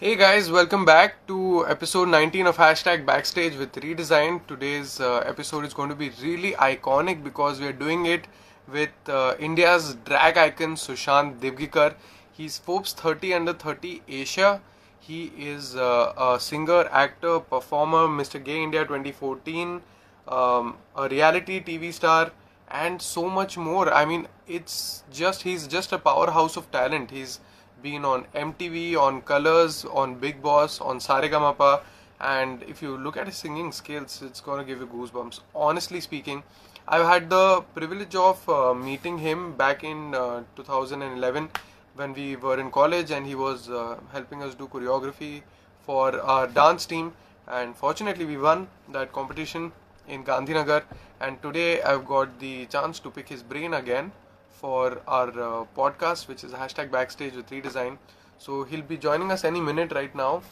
Hey guys, welcome back to episode 19 of Hashtag Backstage with Redesign. Today's uh, episode is going to be really iconic because we are doing it with uh, India's drag icon Sushant Divgikar. He's Forbes 30 under 30 Asia. He is uh, a singer, actor, performer, Mr. Gay India 2014, um, a reality TV star, and so much more. I mean, it's just, he's just a powerhouse of talent. He's been on MTV, on Colors, on Bigg Boss, on Saregamapa, and if you look at his singing skills, it's gonna give you goosebumps. Honestly speaking, I've had the privilege of uh, meeting him back in uh, 2011 when we were in college, and he was uh, helping us do choreography for our dance team. And fortunately, we won that competition in Gandhinagar. And today, I've got the chance to pick his brain again for our uh, podcast, which is hashtag backstage with redesign. So he'll be joining us any minute right now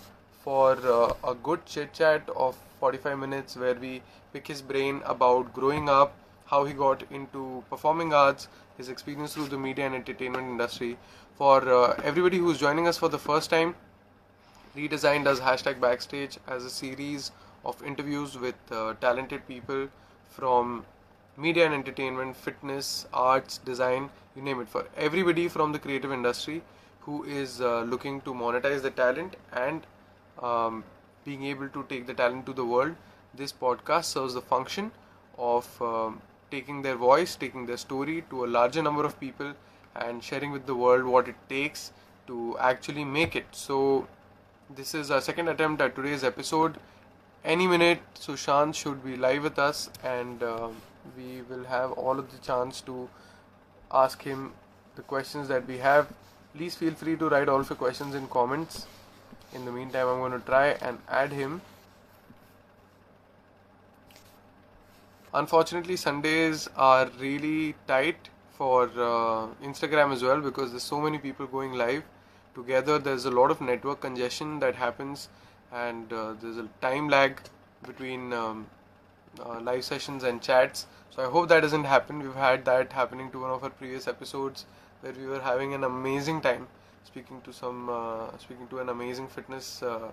for uh, a good chit chat of 45 minutes where we pick his brain about growing up, how he got into performing arts, his experience through the media and entertainment industry. For uh, everybody who's joining us for the first time, Redesign does hashtag backstage as a series of interviews with uh, talented people from media and entertainment, fitness, arts, design, you name it, for everybody from the creative industry who is uh, looking to monetize the talent and um, being able to take the talent to the world. This podcast serves the function of um, taking their voice, taking their story to a larger number of people, and sharing with the world what it takes to actually make it. So, this is our second attempt at today's episode. Any minute, Sushant should be live with us, and um, we will have all of the chance to ask him the questions that we have. Please feel free to write all of your questions in comments. In the meantime, I'm going to try and add him. Unfortunately, Sundays are really tight for uh, Instagram as well because there's so many people going live together. There's a lot of network congestion that happens, and uh, there's a time lag between um, uh, live sessions and chats. So I hope that doesn't happen. We've had that happening to one of our previous episodes where we were having an amazing time speaking to some uh, speaking to an amazing fitness uh,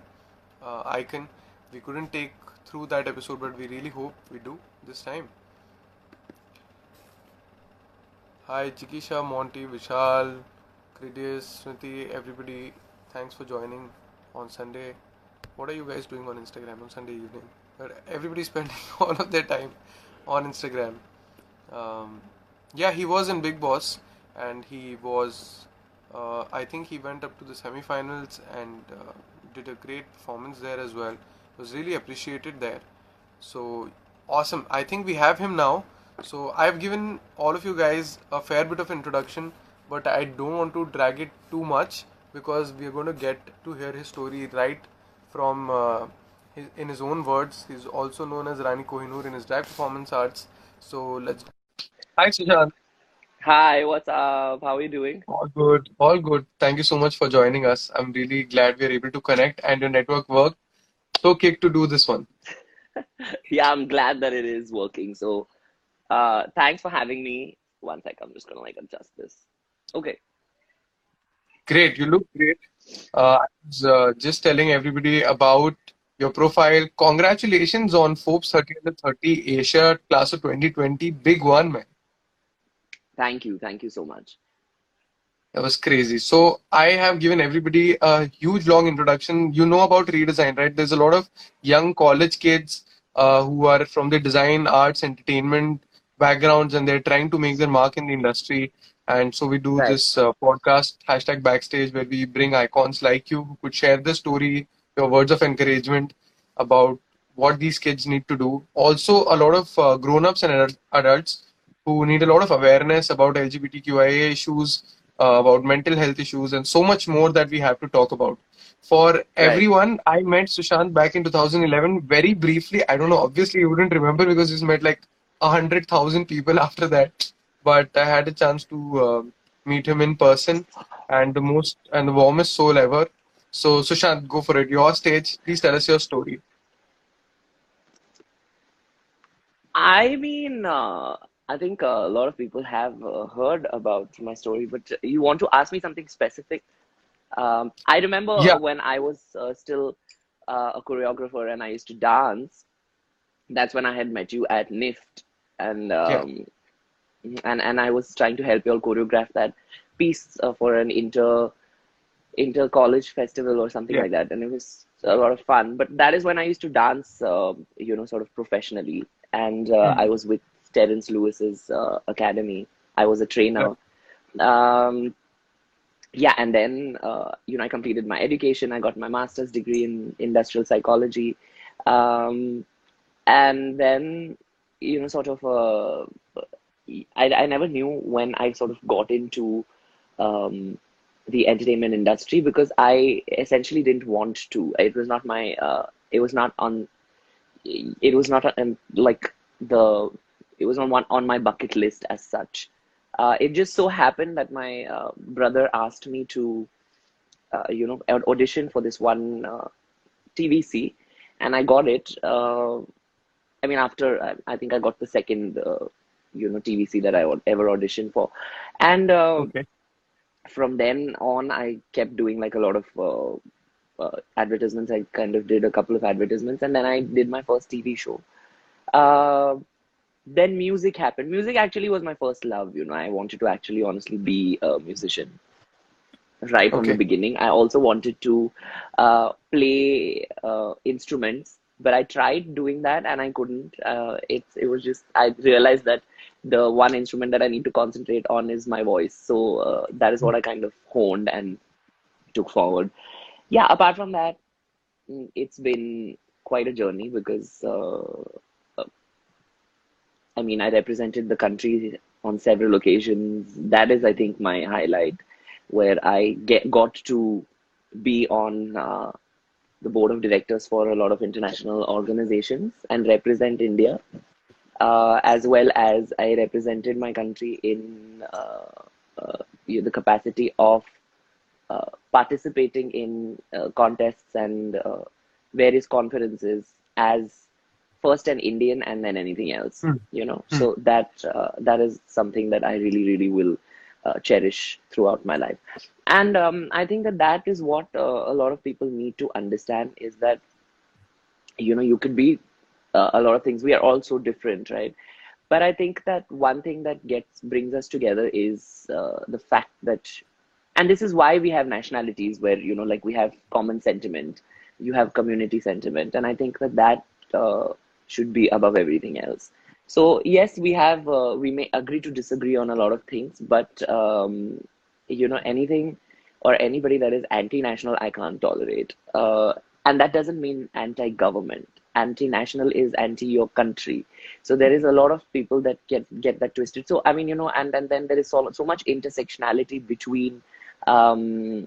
uh icon. We couldn't take through that episode, but we really hope we do this time. Hi, Chikisha, Monty, Vishal, Critias, Smriti, everybody. Thanks for joining on Sunday. What are you guys doing on Instagram on Sunday evening? Everybody's spending all of their time on Instagram. Um, yeah, he was in Bigg Boss, and he was. Uh, I think he went up to the semi-finals and uh, did a great performance there as well. Was really appreciated there. So awesome! I think we have him now. So I've given all of you guys a fair bit of introduction, but I don't want to drag it too much because we are going to get to hear his story right from. Uh, in his own words. He's also known as Rani Kohinoor in his drag performance arts. So let's. Hi, Sushant. Hi, what's up? How are you doing? All good, all good. Thank you so much for joining us. I'm really glad we are able to connect and your network worked. So kick to do this one. yeah, I'm glad that it is working. So, uh, thanks for having me. One sec, I'm just gonna like adjust this. Okay. Great, you look great. Uh, I was uh, just telling everybody about your profile. Congratulations on Forbes 30 under 30 Asia class of 2020. Big one, man. Thank you. Thank you so much. That was crazy. So I have given everybody a huge long introduction. You know about redesign, right? There's a lot of young college kids uh, who are from the design, arts, entertainment backgrounds, and they're trying to make their mark in the industry. And so we do right. this uh, podcast hashtag backstage where we bring icons like you who could share the story, your words of encouragement about what these kids need to do. Also, a lot of uh, grown-ups and adults who need a lot of awareness about LGBTQIA issues, uh, about mental health issues, and so much more that we have to talk about. For right. everyone, I met Sushant back in 2011 very briefly. I don't know, obviously you wouldn't remember because he's met like a hundred thousand people after that. But I had a chance to uh, meet him in person, and the most and the warmest soul ever. So, Sushant, go for it. Your stage. Please tell us your story. I mean, uh, I think a lot of people have uh, heard about my story, but you want to ask me something specific? Um, I remember Yeah. when I was uh, still uh, a choreographer and I used to dance. That's when I had met you at NIFT, and Yeah. um, and and I was trying to help you all choreograph that piece uh, for an inter inter college festival or something Yeah. like that, and it was a lot of fun. But that is when I used to dance, um, you know, sort of professionally, and uh, Mhm. I was with Terence Lewis's uh, academy. I was a trainer. Um, yeah, and then uh, you know I completed my education. I got my master's degree in industrial psychology, um, and then you know sort of uh, I I never knew when I sort of got into um, the entertainment industry because I essentially didn't want to. It was not my. Uh, it was not on. It was not um, like the. It was on one on my bucket list as such. Uh, it just so happened that my uh, brother asked me to, uh, you know, audition for this one uh, TVC, and I got it. Uh, I mean, after I, think I got the second, you know, TVC that I ever auditioned for, and Okay. From then on, I kept doing like a lot of uh, uh, advertisements. I kind of did a couple of advertisements, and then I did my first TV show. Uh, then music happened. Music actually was my first love. You know, I wanted to actually honestly be a musician right from the beginning. I also wanted to uh, play uh, instruments, but I tried doing that and I couldn't. Uh, it's it was just I realized that the one instrument that I need to concentrate on is my voice. So uh, that is what I kind of honed and took forward. Yeah, apart from that, mm, it's been quite a journey because uh, uh, I mean, I represented the country on several occasions. That is, I think, my highlight, where I get got to be on uh, the board of directors for a lot of international organizations and represent India, uh, as well as I represented my country in uh, uh, the capacity of uh, participating in uh, contests and uh, various conferences as first an Indian and then anything else. Mm. You know, Mm. so that uh, that is something that I really, really will uh, cherish throughout my life. And um, I think that that is what uh, a lot of people need to understand is that you know you could be uh, a lot of things. We are all so different, right? But I think that one thing that gets brings us together is uh, the fact that, and this is why we have nationalities where you know, like we have common sentiment, you have community sentiment, and I think that that uh, should be above everything else. So yes, we have uh, we may agree to disagree on a lot of things, but um, you know anything or anybody that is anti-national, I can't tolerate. Uh, and that doesn't mean anti-government. Anti-national is anti your country. So there is a lot of people that get get that twisted. So I mean, you know, and and then there is so so much intersectionality between um,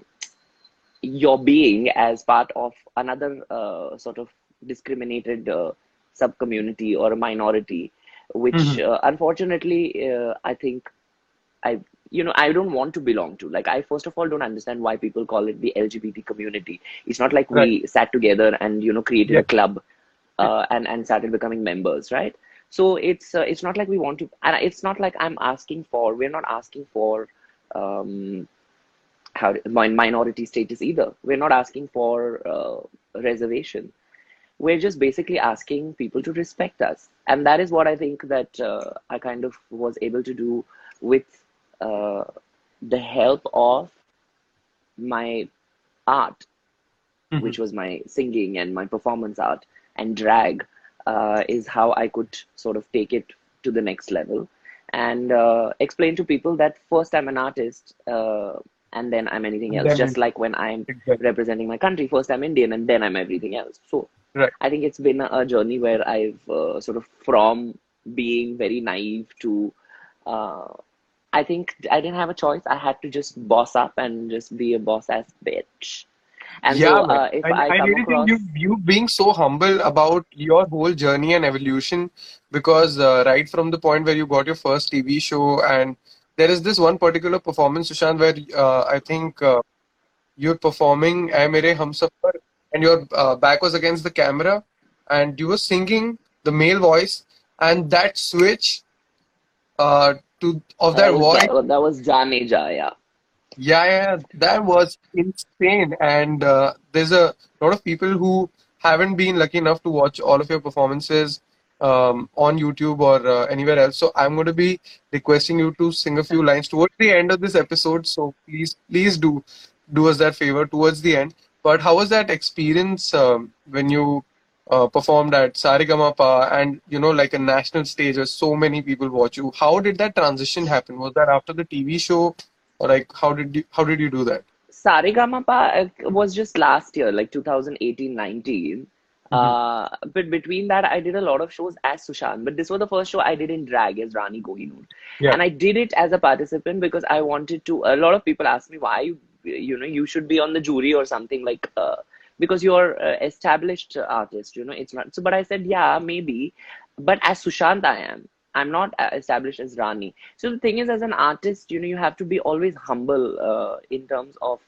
your being as part of another uh, sort of discriminated uh, sub-community or a minority, which Mhm. uh, unfortunately uh, I think I you know I don't want to belong to. Like I first of all don't understand why people call it the LGBT community. It's not like we sat together and you know created Yeah. a club uh, and and started becoming members, right? So it's uh, it's not like we want to, and it's not like I'm asking for. We're not asking for um, how min- minority status either. We're not asking for uh, reservation. We're just basically asking people to respect us, and that is what I think that uh, I kind of was able to do with uh, the help of my art Mhm. which was my singing and my performance art and drag uh, is how I could sort of take it to the next level and uh, explain to people that first I'm an artist uh, and then I'm anything else. Then- Just like when I'm Exactly. representing my country, first I'm Indian and then I'm everything else. So Right. I think it's been a, a journey where I've uh, sort of from being very naive to uh, I think I didn't have a choice. I had to just boss up and just be a boss ass bitch. And yeah, so uh, if I, I, really across think you you being so humble about your whole journey and evolution because uh, right from the point where you got your first TV show and there is this one particular performance, Sushant, where uh, I think uh, you're performing "Ae Mere Humsafar" and your uh, back was against the camera and you were singing the male voice and that switch uh, to of that was, voice that, that was Jane Ja, yeah. Yeah, yeah, that was insane. And uh, there's a lot of people who haven't been lucky enough to watch all of your performances um, on YouTube or uh, anywhere else. So I'm going to be requesting you to sing a few lines towards the end of this episode. So please, please do do us that favor towards the end. But how was that experience um, when you uh, performed at Saregama and you know like a national stage where so many people watch you? How did that transition happen? Was that after the TV show, like how did you how did you do that? Saregama was just last year, like 2018-19. hmm Uh, but between that, I did a lot of shows as Sushant. But this was the first show I did in drag as Rani Kohinoor. Yeah, And I did it as a participant because I wanted to. A lot of people ask me why you, you know, you should be on the jury or something like, uh, because you're uh, established artist, you know, it's not. So, but I said, yeah, maybe. But as Sushant, I am. I'm not uh, established as Rani. So the thing is, as an artist, you know, you have to be always humble uh, in terms of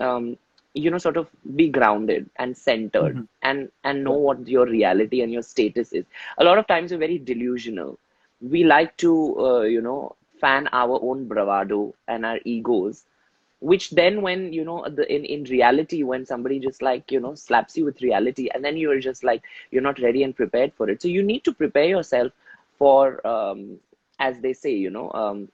um, you know sort of be grounded and centered hmm and and know what your reality and your status is. A lot of times we're very delusional. We like to uh, you know fan our own bravado and our egos which then when you know the in in reality when somebody just like you know slaps you with reality and then you're just like you're not ready and prepared for it. So you need to prepare yourself for um as they say you know um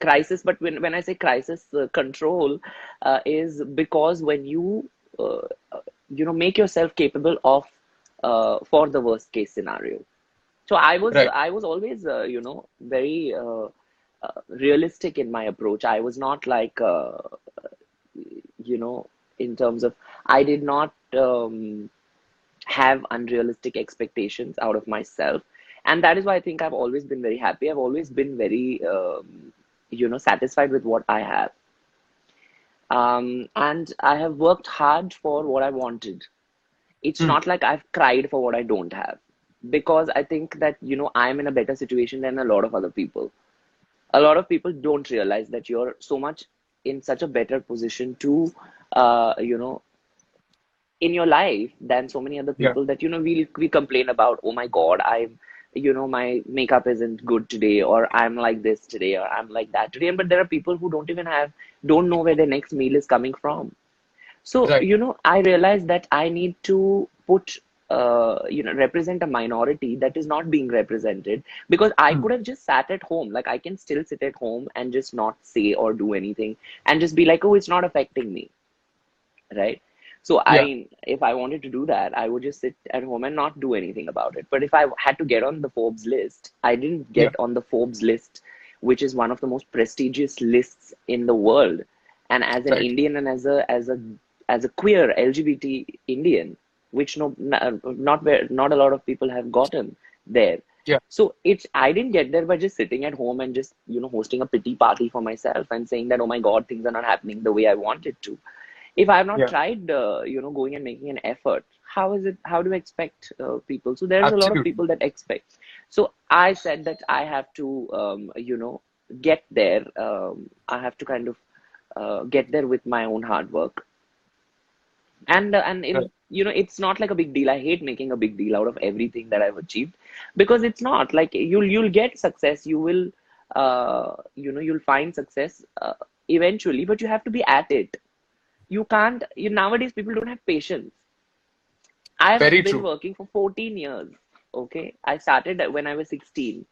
crisis. But when, when i say crisis uh, control uh, is because when you uh, you know make yourself capable of uh, for the worst case scenario. So i was right. i was always uh, you know very uh, uh, realistic in my approach. I was not like uh, you know in terms of i did not um, have unrealistic expectations out of myself and that is why i think i've always been very happy. I've always been very um, you know satisfied with what i have. Um, and i have worked hard for what i wanted. It's Hmm. not like i've cried for what i don't have. Because i think that you know i'm in a better situation than a lot of other people. A lot of people don't realize that you're so much in such a better position to uh, you know in your life than so many other Yeah, people that you know we we complain about oh my god i'm you know my makeup isn't good today or i'm like this today or i'm like that today. But there are people who don't even have don't know where their next meal is coming from. So you know i realized that i need to put uh, you know represent a minority that is not being represented because i Hmm. could have just sat at home. Like i can still sit at home and just not say or do anything and just be like oh it's not affecting me. Right? So Yeah, I, if I wanted to do that, I would just sit at home and not do anything about it. But if I had to get on the Forbes list, I didn't yeah, get on the Forbes list, which is one of the most prestigious lists in the world. And as an right. Indian and as a as a as a queer LGBT Indian, which no not very, not a lot of people have gotten there. Yeah, So it's I didn't get there by just sitting at home and just you know hosting a pity party for myself and saying that oh my God things are not happening the way I wanted to if I've not yeah, tried, uh, you know, going and making an effort, how is it? How do you expect uh, people? So there's a lot of people that expect. So I said that I have to, um, you know, get there. Um, I have to kind of uh, get there with my own hard work. And uh, and Right. you know, it's not like a big deal. I hate making a big deal out of everything that I've achieved because it's not like you'll you'll get success. You will, uh, you know, you'll find success uh, eventually, but you have to be at it you can't you nowadays people don't have patience. I've Very been true. working for 14 years okay? I started when i was 16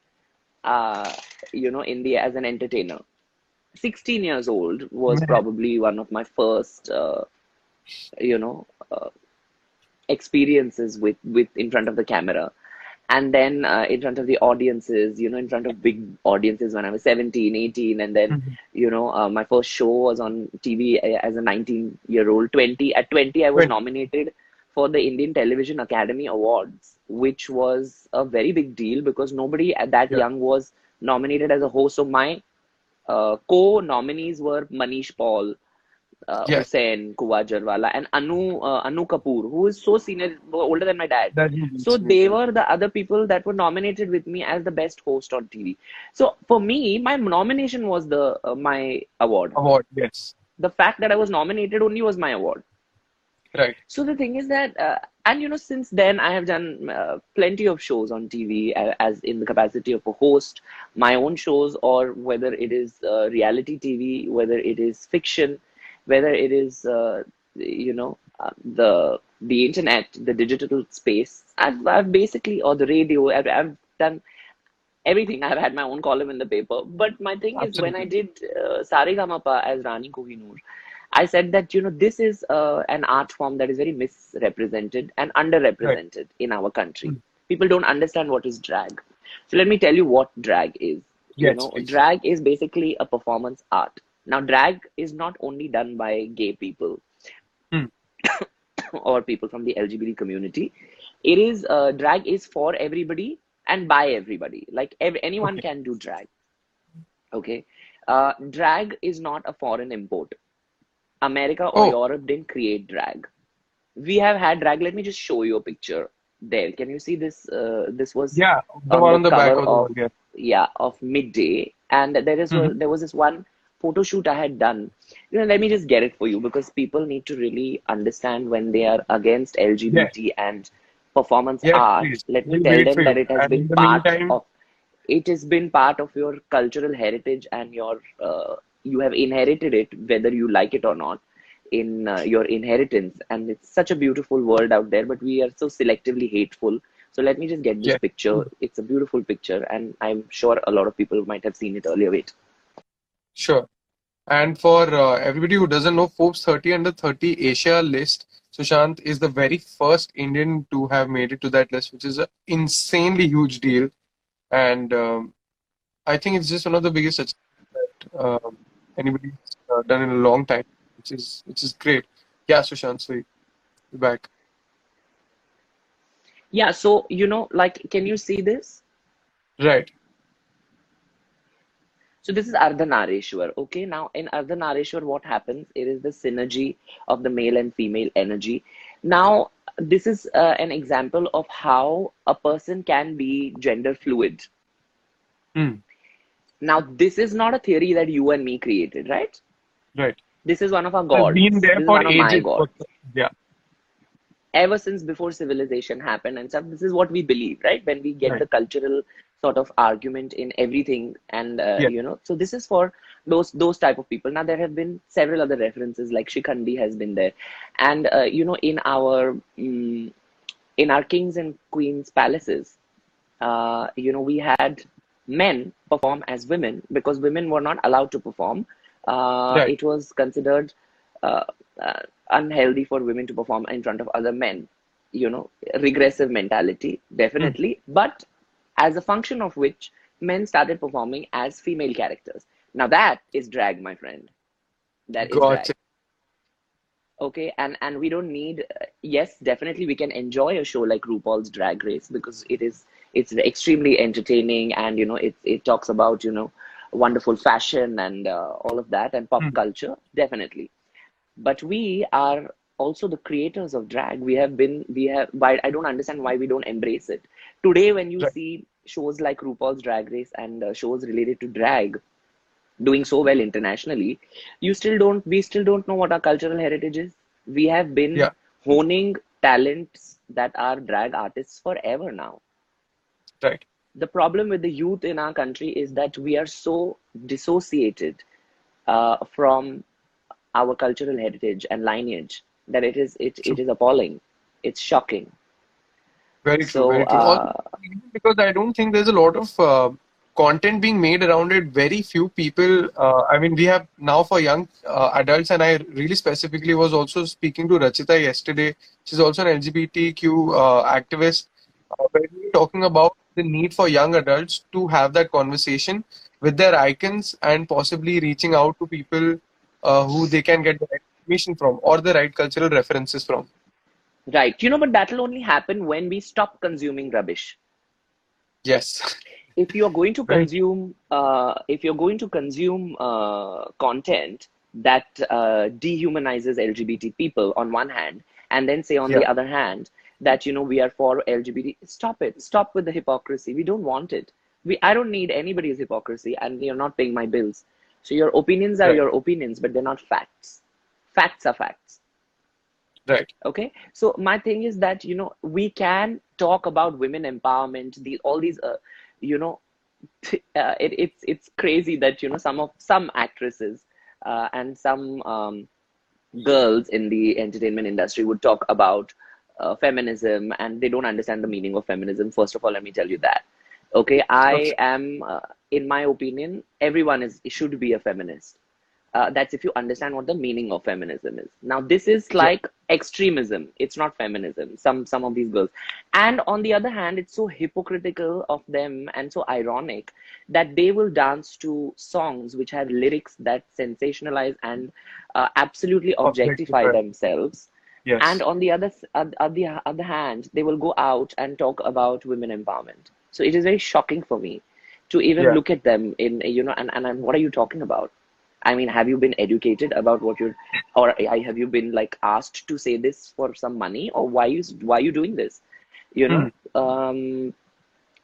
uh you know in the as an entertainer. 16 years old was probably one of my first uh, you know uh, experiences with with in front of the camera and then uh, in front of the audiences you know in front of big audiences when i was 17 18 and then Mhm. you know uh, my first show was on tv as a 19 year old 20 at 20 i was Right. nominated for the indian television academy awards which was a very big deal because nobody at that Yeah, young was nominated as a host so my uh, co-nominees were manish paul uh, yeah. Hussain, Kuwajerwala, and Anu uh, Annu Kapoor, who is so senior, older than my dad. So they were the other people that were nominated with me as the best host on TV. So for me, my nomination was the uh, my award. Award, yes. The fact that I was nominated only was my award. Right. So the thing is that uh, and you know since then i have done uh, plenty of shows on tv as in the capacity of a host my own shows or whether it is uh, reality tv whether it is fiction whether it is uh, you know uh, the the internet the digital space I've, I've basically or the radio I've, I've done everything i've had my own column in the paper but my thing is when i did uh, saregamapa as rani kohinoor I said that you know this is uh, an art form that is very misrepresented and Right. underrepresented in our country. Mm. People don't understand what is drag. So let me tell you what drag is. You Yes, know, please. drag is basically a performance art. Now, drag is not only done by gay people Hmm. or people from the LGBT community. It is uh, drag is for everybody and by everybody. Like ev- anyone Okay. can do drag. Okay, uh, drag is not a foreign import. America or Oh, Europe didn't create drag. We have had drag. Let me just show you a picture. There, can you see this? Uh, this was yeah, the on one the on the back of the of. Yeah. of midday, and there is hmm there was this one photo shoot I had done. You know, let me just get it for you because people need to really understand when they are against Yes. LGBT and performance Yes, art. please. Let me We'll tell them that it has And been part meantime, of it has been part of your cultural heritage and your uh, you have inherited it whether you like it or not in uh, your inheritance and it's such a beautiful world out there but we are so selectively hateful so let me just get this yeah, picture it's a beautiful picture and i'm sure a lot of people might have seen it earlier wait sure. And for uh, everybody who doesn't know, Forbes 30 under 30 Asia list, Sushant is the very first Indian to have made it to that list, which is an insanely huge deal. And um, I think it's just one of the biggest achievements that um, anybody's uh, done in a long time, which is which is great. Yeah, Sushant, so you're back. yeah so you know like can you see this Right. So this is Ardhanareshwar. Okay, now in Ardhanareshwar, what happens? It is the synergy of the male and female energy. Now, this is uh, an example of how a person can be gender fluid. Hmm. Now, this is not a theory that you and me created, right? Right. This is one of our gods. Has been there This is for one of my ages. but- Yeah. Ever since before civilization happened and stuff, this is what we believe, right? When we get Right. the cultural sort of argument in everything, and uh, Yeah. you know, so this is for those those type of people. Now there have been several other references, like Shikhandi has been there, and uh, you know, in our mm in our kings and queens palaces, uh, you know, we had men perform as women because women were not allowed to perform. Uh, Right. it was considered uh, uh, unhealthy for women to perform in front of other men. You know, regressive mentality, definitely. But as a function of which, men started performing as female characters. Now that is drag, my friend. That is drag okay and and we don't need uh, yes definitely we can enjoy a show like RuPaul's Drag Race because it is it's extremely entertaining and you know it it talks about you know wonderful fashion and uh, all of that and pop Hmm. culture definitely but we are also the creators of drag we have been we have why I don't understand why we don't embrace it today when you Right. see shows like RuPaul's Drag Race and uh, shows related to drag doing so well internationally you still don't we still don't know what our cultural heritage is we have been Yeah. honing talents that are drag artists forever now Right. the problem with the youth in our country is that we are so dissociated uh, from our cultural heritage and lineage that it is it, True. it is appalling it's shocking Very true. so Very true. Uh, because I don't think there's a lot of uh, content being made around it. Very few people. Uh, I mean, we have now for young uh, adults, and I really specifically was also speaking to Rachita yesterday. She's also an LGBTQ uh, activist. Uh, where we were talking about the need for young adults to have that conversation with their icons and possibly reaching out to people uh, who they can get right information from or the right cultural references from. right you know but that will only happen when we stop consuming rubbish Yes. if you're going to consume uh, if you're going to consume uh, content that uh, dehumanizes lgbt people on one hand and then say on Yeah. the other hand that you know we are for lgbt stop it stop with the hypocrisy we don't want it we i don't need anybody's hypocrisy and you're not paying my bills so your opinions are Right. your opinions but they're not facts facts are facts. Right. okay? So my thing is that you know we can talk about women empowerment these all these uh, you know uh, it, it's it's crazy that you know some of some actresses uh, and some um, girls in the entertainment industry would talk about uh, feminism and they don't understand the meaning of feminism first of all let me tell you that. Okay? I Okay. am uh, in my opinion everyone is should be a feminist uh, that's if you understand what the meaning of feminism is. Now this is like extremism. It's not feminism some some of these girls. And on the other hand it's so hypocritical of them and so ironic that they will dance to songs which have lyrics that sensationalize and uh, absolutely objectify. Objectify. themselves. Yes. and on the other on the other hand they will go out and talk about women empowerment. So it is very shocking for me to even Yeah. look at them in you know and, and, and what are you talking about i mean have you been educated about what you're or have you been like asked to say this for some money? Or why you why you doing this? You know um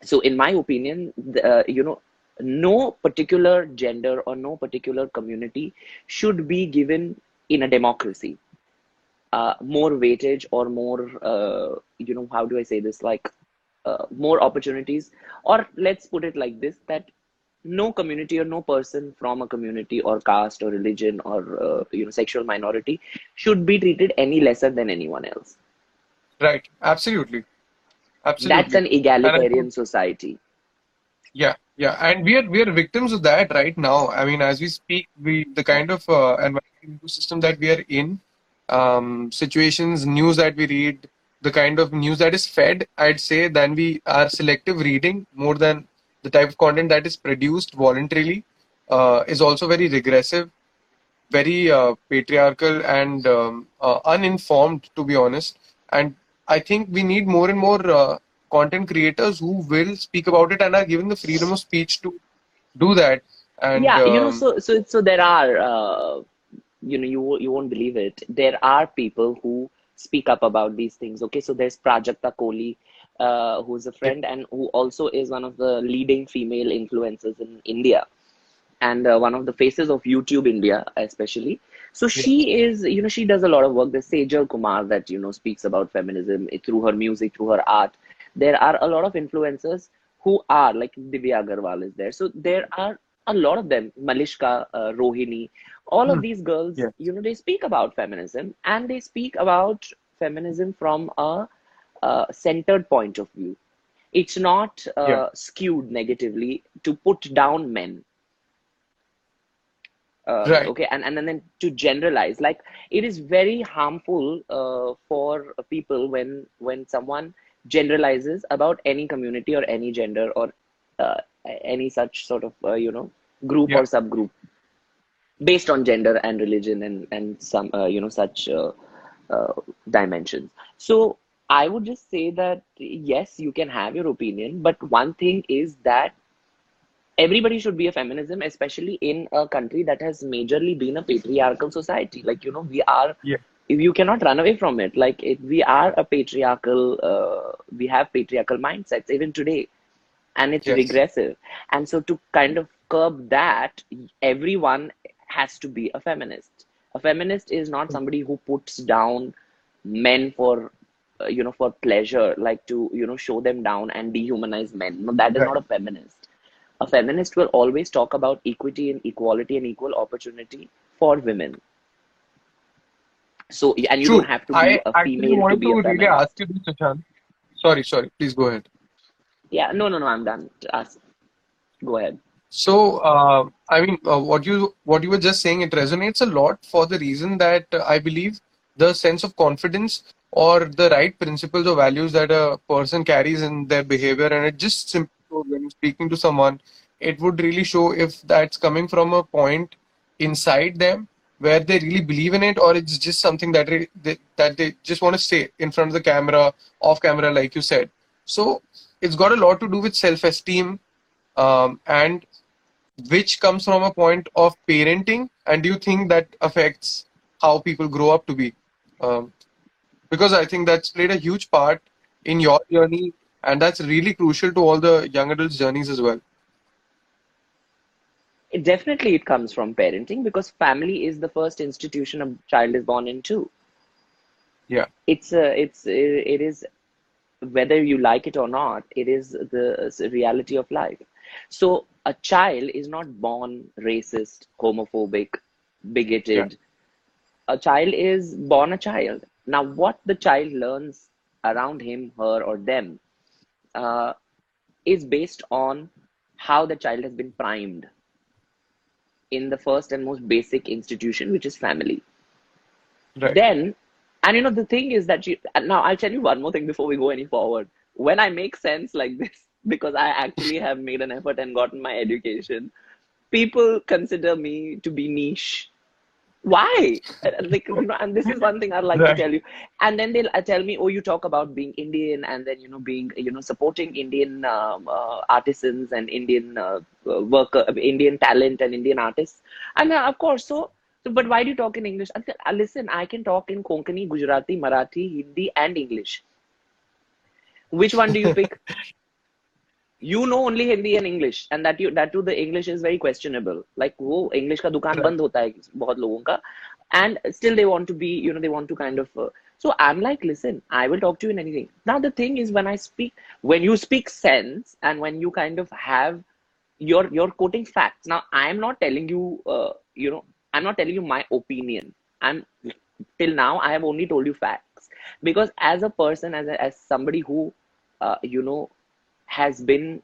so in my opinion the, uh, you know no particular gender or no particular community should be given in a democracy. Uh, more weightage or more uh, you know how do i say this? Like uh, more opportunities. Or let's put it like this that no community or no person from a community or caste or religion or uh, you know sexual minority should be treated any lesser than anyone else Right. Absolutely. Absolutely that's an And I egalitarian society Yeah, yeah, and we are we are victims of that right now. I mean, as we speak, we the kind of uh, environment ecosystem that we are in, um, situations, news that we read, the kind of news that is fed, I'd say, then we are selective reading more than the type of content that is produced voluntarily, uh, is also very regressive, very uh, patriarchal and um, uh, uninformed, to be honest. And I think we need more and more uh, content creators who will speak about it and are given the freedom of speech to do that. And yeah you know um, so so so there are uh, you know you you won't believe it there are people who speak up about these things okay so there's prajakta koli uh, who's a friend and who also is one of the leading female influencers in india and uh, one of the faces of youtube india especially. So she is you know she does a lot of work. There's sejal kumar that you know speaks about feminism eh, through her music through her art. There are a lot of influencers who are like divya agarwal is there. So there are a lot of them. Malishka uh, rohini all of Hmm. these girls yeah, you know they speak about feminism and they speak about feminism from a, uh centered point of view. It's not yeah, uh, skewed negatively to put down men. Uh, right, okay and, and then to generalize like it is very harmful uh, for people when when someone generalizes about any community or any gender or uh, any such sort of uh, you know group yeah, or subgroup based on gender and religion and and some uh, you know such uh, uh, dimensions. So i would just say that yes you can have your opinion but one thing is that everybody should be a feminism especially in a country that has majorly been a patriarchal society. Like you know we are yeah, if you cannot run away from it. Like it, we are a patriarchal uh, we have patriarchal mindsets even today and it's yes, regressive. And so to kind of curb that everyone has to be a feminist. A feminist is not somebody who puts down men for uh, you know for pleasure like to you know show them down and dehumanize men. No that is right, not a feminist. A feminist will always talk about equity and equality and equal opportunity for women. So and you don't have to be I a female to wanted be a to really feminist. ask you this, Sushant. Sorry, sorry, please go ahead. yeah no no no i'm done. Ask, go ahead. So, uh, I mean, uh, what you what you were just saying, it resonates a lot for the reason that uh, I believe the sense of confidence or the right principles or values that a person carries in their behavior, and it just simply when speaking to someone, it would really show if that's coming from a point inside them where they really believe in it, or it's just something that they, that they just want to say in front of the camera, off camera, like you said. So, it's got a lot to do with self-esteem um, and which comes from a point of parenting and do you think that affects how people grow up to be um, because i think that's played a huge part in your journey and that's really crucial to all the young adults journeys as well it definitely it comes from parenting because family is the first institution a child is born into Yeah. It's uh, it's it is whether you like it or not, it is the reality of life. So a child is not born racist, homophobic, bigoted. Yeah. A child is born a child. Now, what the child learns around him, her, or them uh, is based on how the child has been primed in the first and most basic institution, which is family. Right. Then, and you know, the thing is that now I'll tell you one more thing before we go any forward. When I make sense like this, because I actually have made an effort and gotten my education, people consider me to be niche. Why? Like, you know, and this is one thing I'd like Right. to tell you. And then they'll uh, tell me, oh, you talk about being Indian and then, you know, being, you know, supporting Indian um, uh, artisans and Indian uh, worker, Indian talent and Indian artists. And uh, of course, so, so, but why do you talk in English? I said, uh, listen, I can talk in Konkani, Gujarati, Marathi, Hindi, and English. Which one do you pick? you know only Hindi and English, and that you that too the English is very questionable. Like वो English का दुकान Right. बंद होता है बहुत लोगों का, and still they want to be, you know, they want to kind of. Uh, so I'm like, listen, I will talk to you in anything. Now the thing is, when I speak, when you speak sense, and when you kind of have, you're you're quoting facts. Now I'm not telling you, uh, you know, I'm not telling you my opinion. I'm till now I have only told you facts because as a person, as a, as somebody who, uh, you know, has been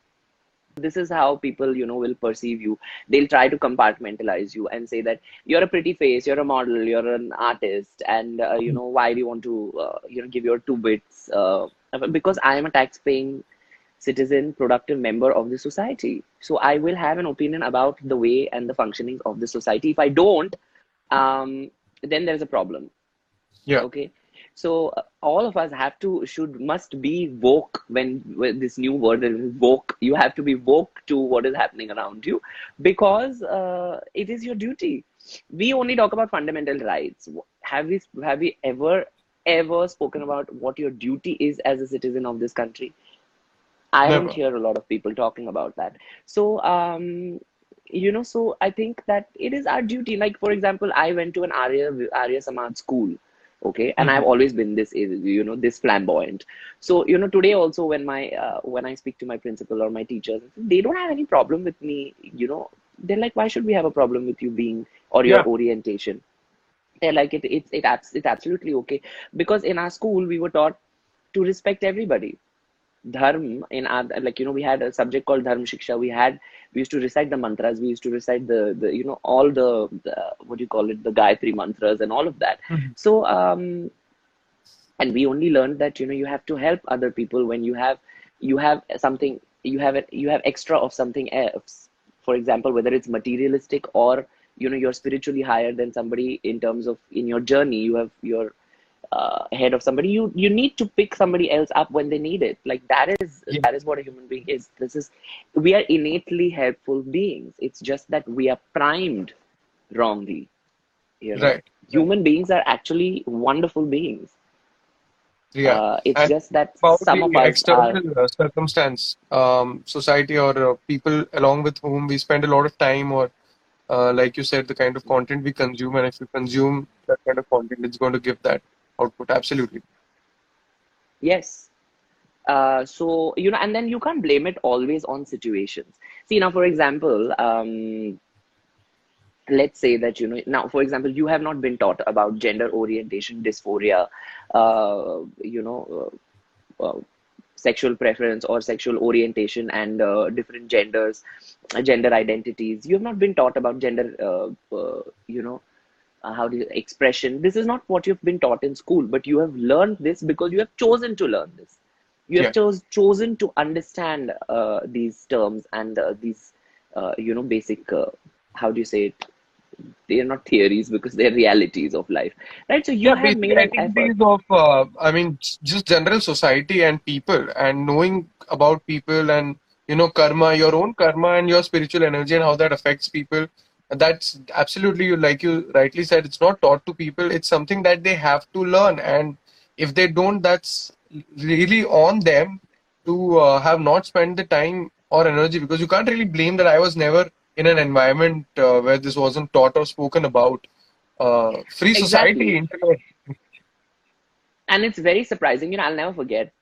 this is how people you know will perceive you. They'll try to compartmentalize you and say that you're a pretty face you're a model you're an artist and uh, you know why do you want to uh, you know give your two bits uh, because i am a tax paying citizen productive member of the society. So i will have an opinion about the way and the functioning of the society. If i don't um, then there's a problem. Yeah. okay so uh, all of us have to should must be woke when, when this new word is woke. You have to be woke to what is happening around you because uh, it is your duty. We only talk about fundamental rights. Have we have we ever ever spoken about what your duty is as a citizen of this country? I don't hear a lot of people talking about that. So um you know so i think that it is our duty. Like for example i went to an arya arya samaj school okay? And i've always been this you know this flamboyant. So you know today also when my uh, when i speak to my principal or my teachers they don't have any problem with me you know. They're like why should we have a problem with you being or your Yeah. orientation? They're like it it's it, abs- it's absolutely okay. Because in our school we were taught to respect everybody dharm in our like you know we had a subject called dharm shiksha. We had we used to recite the mantras. We used to recite the the you know all the, the what do you call it? The gayatri mantras and all of that. Mhm. so um and we only learned that you know you have to help other people when you have you have something you have it you have extra of something else. For example whether it's materialistic or you know you're spiritually higher than somebody in terms of in your journey. You have your uh, ahead of somebody you you need to pick somebody else up when they need it like that is Yeah. that is what a human being is this is we are innately helpful beings it's just that we are primed wrongly you know Right. human beings are actually wonderful beings Yeah. uh, it's And just that some of us external uh, circumstance, um, society or uh, people along with whom we spend a lot of time, or uh, like you said, the kind of content we consume, and if you consume that kind of content, it's going to give that output. Absolutely. Yes. Uh, so, you know, and then you can't blame it always on situations. See, now, for example, um, let's say that, you know, now, for example, you have not been taught about gender orientation, dysphoria, uh, you know, uh, uh, sexual preference or sexual orientation and uh, different genders, gender identities. You have not been taught about gender, uh, uh, you know, uh, how do you expression. This is not what you've been taught in school but you have learned this because you have chosen to learn this. You have Yeah. chose, chosen to understand uh, these terms and uh, these uh, you know basic uh, how do you say it? They are not theories because they're realities of life. Right? So you Yeah, have made an effort. of, uh, I mean, just general society and people, and knowing about people and, you know, karma, your own karma and your spiritual energy and how that affects people. That's absolutely, you like you rightly said, it's not taught to people. It's something that they have to learn. And if they don't, that's really on them to uh, have not spent the time or energy because you can't really blame that I was never in an environment uh, where this wasn't taught or spoken about. Uh, free society, Exactly. and it's very surprising. You know, I'll never forget.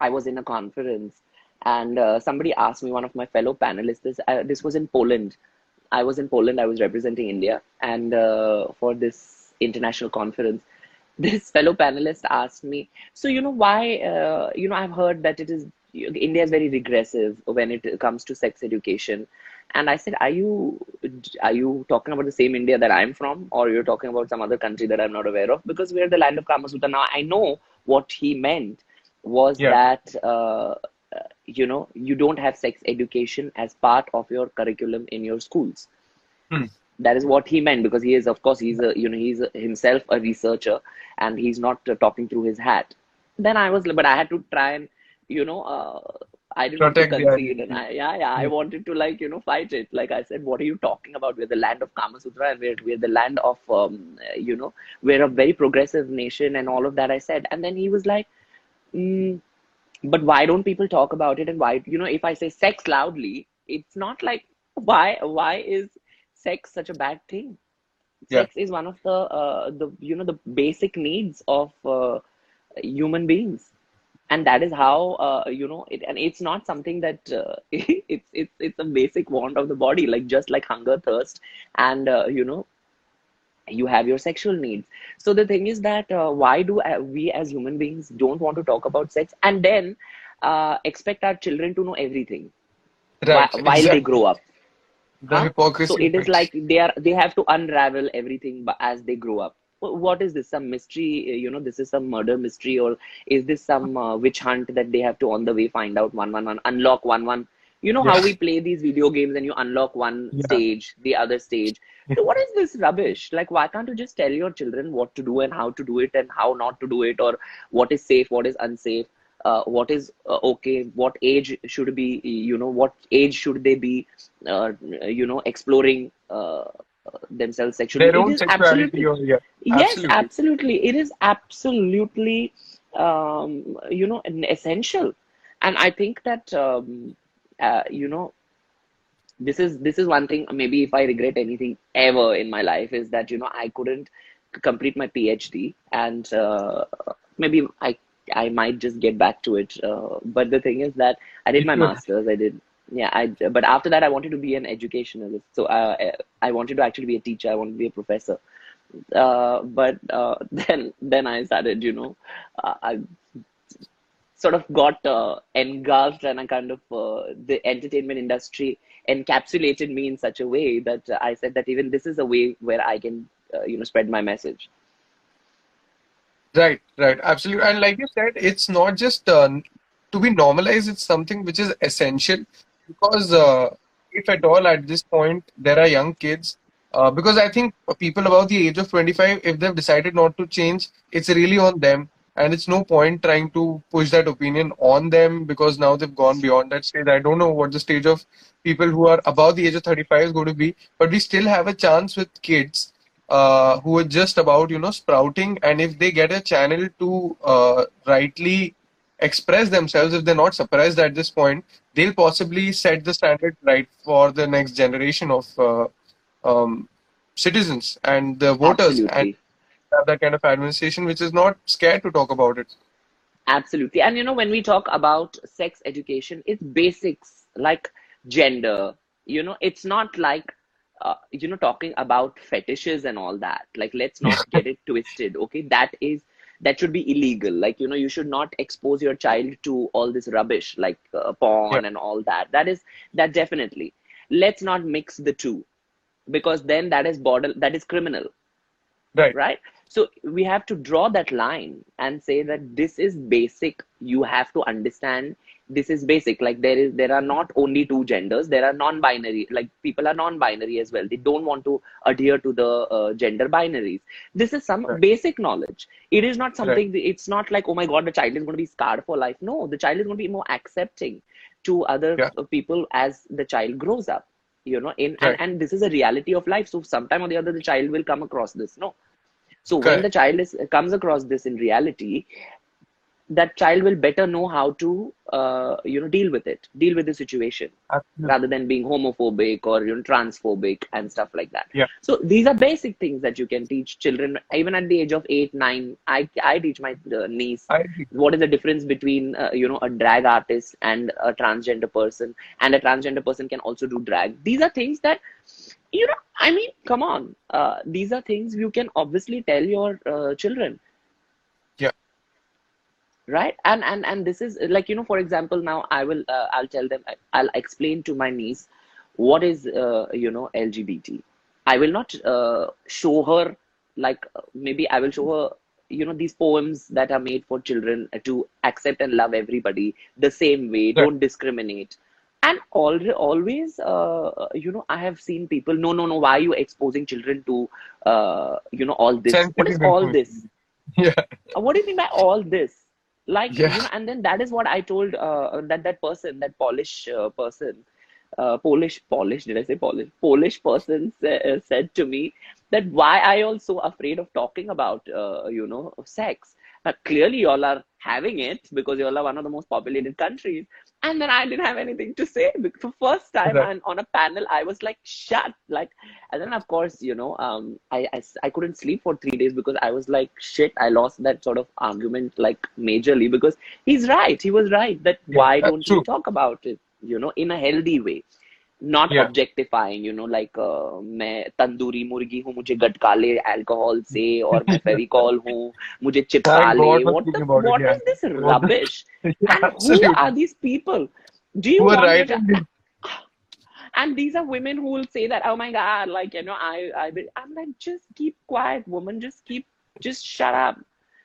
I was in a conference, and uh, somebody asked me, one of my fellow panelists, this uh, this was in Poland. I was in Poland. I was representing India, and uh, for this international conference, this fellow panelist asked me, so you know why? Uh, you know, I've heard that it is India is very regressive when it comes to sex education. And I said, are you are you talking about the same India that I'm from, or you're talking about some other country that I'm not aware of? Because we're the land of Kama Sutra. Now I know what he meant was Yeah. that uh, you know you don't have sex education as part of your curriculum in your schools. Hmm. That is what he meant because he is, of course, he's a you know he's a, himself a researcher and he's not uh, talking through his hat. Then I was, but I had to try and you know, uh, I didn't want to Protect concede, and I, yeah, yeah, I wanted to like, you know, fight it. Like I said, what are you talking about? We're the land of Kama Sutra, and we're we're the land of, um, you know, we're a very progressive nation, and all of that. I said, and then he was like, mm, but why don't people talk about it? And why, you know, if I say sex loudly, it's not like why why is sex such a bad thing? Yeah. Sex is one of the uh, the you know the basic needs of uh, human beings and that is how uh, you know it and it's not something that uh, it's it's it's a basic want of the body like just like hunger thirst and uh, you know you have your sexual needs so the thing is that uh, why do uh, we as human beings don't want to talk about sex and then uh, expect our children to know everything Right. whi- while they grow up The Huh? hypocrisy. so it is like they are they have to unravel everything as they grow up. What is this? Some mystery? uh, You know, this is some murder mystery, or is this some uh, witch hunt that they have to on the way find out one one one unlock one one? You know how we play these video games and you unlock one Yeah. stage, the other stage. Yeah. So what is this rubbish? Like, why can't you just tell your children what to do and how to do it and how not to do it, or what is safe, what is unsafe? Uh, what is uh, okay what age should be you know what age should they be uh, you know exploring uh, uh, themselves sexually Their own sexuality. Or, yeah. yes Absolutely. absolutely it is absolutely um, you know an essential and i think that um, uh, you know this is this is one thing maybe if i regret anything ever in my life is that you know i couldn't complete my phd and uh, maybe i i might just get back to it uh, but the thing is that i did my masters i did yeah i but after that i wanted to be an educationalist so uh, i wanted to actually be a teacher i wanted to be a professor uh, but uh, then then i started you know uh, i sort of got uh, engulfed and I kind of uh, the entertainment industry encapsulated me in such a way that I said that even this is a way where I can uh, you know spread my message. Right, right, absolutely. And like you said, it's not just uh, to be normalized, it's something which is essential because uh, if at all at this point there are young kids, uh, because I think people above the age of 25, if they've decided not to change, it's really on them. And it's no point trying to push that opinion on them because now they've gone beyond that stage. I don't know what the stage of people who are above the age of 35 is going to be, but we still have a chance with kids uh, who are just about you know sprouting and if they get a channel to uh, rightly express themselves if they're not suppressed at this point they'll possibly set the standard right for the next generation of uh, um, citizens and the voters and Absolutely. Have that kind of administration which is not scared to talk about it Absolutely. And you know, when we talk about sex education, it's basics like gender. You know, it's not like, uh, you know, talking about fetishes and all that. Like, let's not get it twisted. Okay. That is, that should be illegal. Like, you know, you should not expose your child to all this rubbish like uh, porn yeah and all that. That is, that definitely. Let's not mix the two because then that is border, that is criminal right right so we have to draw that line and say that this is basic. You have to understand this is basic. Like there is there are not only two genders. There are non-binary like people are non-binary as well. They don't want to adhere to the uh, gender binaries. This is some right. basic knowledge. It is not right. something it's not like oh my god the child is going to be scarred for life. No the child is going to be more accepting to other yeah. uh, people as the child grows up you know in and, and this is a reality of life. So sometime or the other the child will come across this no so when the child is comes across this in reality that child will better know how to uh, you know deal with it deal with the situation Absolutely. rather than being homophobic or you know transphobic and stuff like that. Yeah. so these are basic things that you can teach children even at the age of 8 9 i i teach my uh, niece what is the difference between uh, you know a drag artist and a transgender person. And a transgender person can also do drag. These are things that you know i mean come on. Uh, these are things you can obviously tell your uh, children. Yeah. right? And and and this is like you know for example now i will uh, i'll tell them i'll explain to my niece what is uh, you know lgbt i will not uh, show her like uh, maybe i will show her you know these poems that are made for children to accept and love everybody the same way. Right. don't discriminate and al- always uh, you know i have seen people no no no why are you exposing children to uh, you know all this? What is all this? Yeah. what do you mean by all this? Like Yeah. you know and then that is what i told uh, that that person that polish uh, person uh, polish polish did i say polish? Polish person sa- uh, said to me that why are you all so afraid of talking about uh, you know sex? But clearly you all are having it because you all are one of the most populated countries and then i didn't have anything to say for first time Right. and on a panel i was like shut like and then of course you know um i i couldn't sleep for three days because i was like shit i lost that sort of argument like majorly because he's right he was right that why don't you talk about it you know in a healthy way not objectifying you know like मैं तंदूरी मुर्गी हूँ मुझे गटकाले alcohol से और मैं फेविकॉल हूँ मुझे चिपकाले what is this rubbish who are these people do you want and these are women who will say that oh my god like you know i i i'm like just keep quiet woman just keep just shut up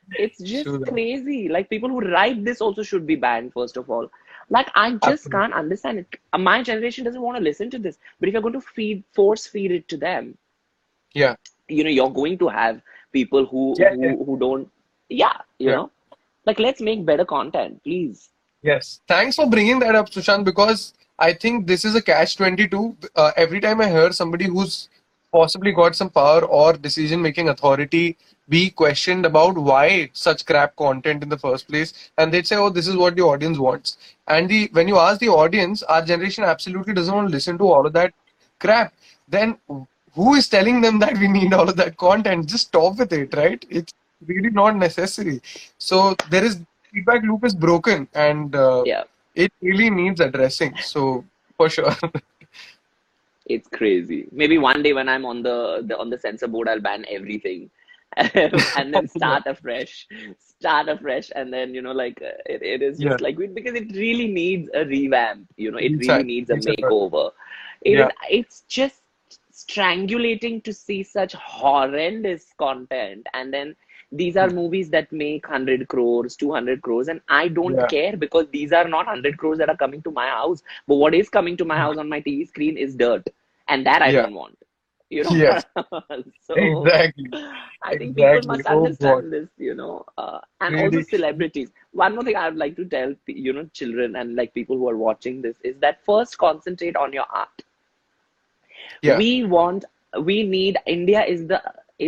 it's just crazy like people who write this also should be banned first of all like i just Absolutely. can't understand it my generation doesn't want to listen to this but if you're going to feed force feed it to them Yeah. you know you're going to have people who Yeah, who, yeah. who don't yeah you Yeah. know like let's make better content please Yes. Thanks for bringing that up, Sushant, because I think this is a catch 22. Uh, every time I hear somebody who's possibly got some power or decision making authority be questioned about why such crap content in the first place, and they'd say, oh, this is what the audience wants. And the when you ask the audience, our generation absolutely doesn't want to listen to all of that crap. Then who is telling them that we need all of that content? Just stop with it, right? It's really not necessary. So there is feedback loop is broken and uh, yeah it really needs addressing. So for sure. It's crazy. Maybe one day when I'm on the, the on the censor board, I'll ban everything, and then start afresh, start afresh, and then you know, like uh, it, it is just Yeah. like we- because it really needs a revamp. You know, it really needs a Exactly. makeover. It Yeah. is, it's just strangulating to see such horrendous content, and then these are movies that make 100 crores 200 crores and i don't Yeah. care because these are not 100 crores that are coming to my house but what is coming to my house on my tv screen is dirt and that i Yeah. don't want you know Yes. so exactly. i think people Exactly. must Oh, understand this you know uh, and also celebrities one more thing i would like to tell you know children and like people who are watching this is that first concentrate on your art Yeah. we want we need india is the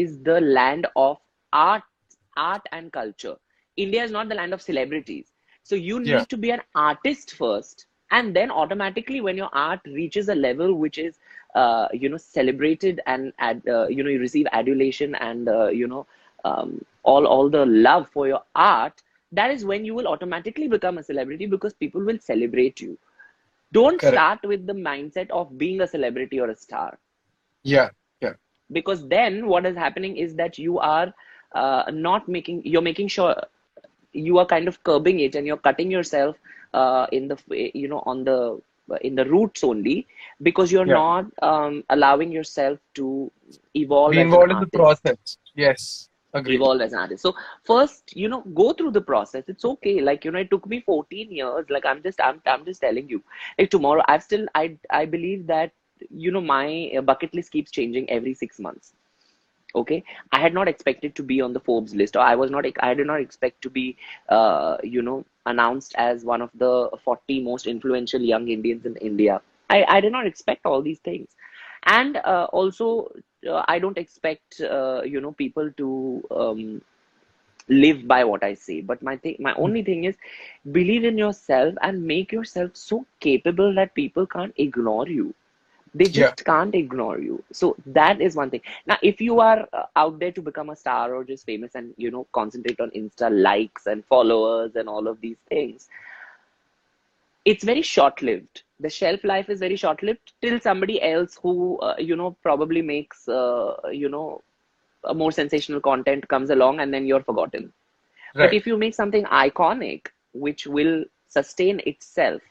is the land of art art and culture india is not the land of celebrities so you need Yeah. to be an artist first and then automatically when your art reaches a level which is uh, you know celebrated and ad, uh, you know you receive adulation and uh, you know um, all all the love for your art that is when you will automatically become a celebrity because people will celebrate you don't Correct. start with the mindset of being a celebrity or a star Yeah. Yeah. because then what is happening is that you are uh, not making you're making sure you are kind of curbing it and you're cutting yourself uh, in the you know on the in the roots only because you're Yeah. not um, allowing yourself to evolve Be involved in the process. Yes. Agreed. evolve as an artist. So first, you know, go through the process. It's okay. Like you know, it took me 14 years. Like I'm just, I'm, I'm just telling you. Like tomorrow, I've still, I, I believe that you know, my uh, bucket list keeps changing every six months. Okay, I had not expected to be on the Forbes list, or I was not, I did not expect to be, uh, you know, announced as one of the 40 most influential young Indians in India. I, I did not expect all these things, and uh, also uh, I don't expect uh, you know people to um, live by what I say. But my thing, my only thing is believe in yourself and make yourself so capable that people can't ignore you. They Yeah. just can't ignore you. So that is one thing. Now, if you are uh, out there to become a star or just famous and you know concentrate on Insta likes and followers and all of these things, it's very short lived. The shelf life is very short lived till somebody else who uh, you know probably makes uh, you know a more sensational content comes along and then you're forgotten. But if you make something iconic, which will sustain itself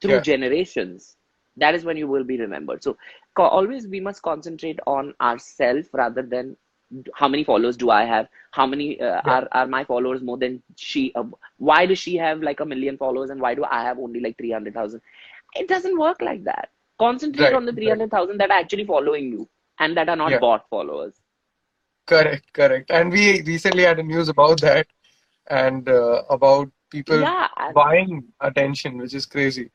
through Yeah. generations, that is when you will be remembered. So always we must concentrate on ourselves rather than how many followers do I have? How many uh, Yeah. are are my followers more than she? Uh, why does she have like a million followers and why do I have only like three hundred thousand? It doesn't work like that. Concentrate Right. on the 300000 Right. that are actually following you and that are not Yeah. bot followers. Correct. Correct. And we recently had a news about that and uh, about people Yeah, buying attention, which is crazy.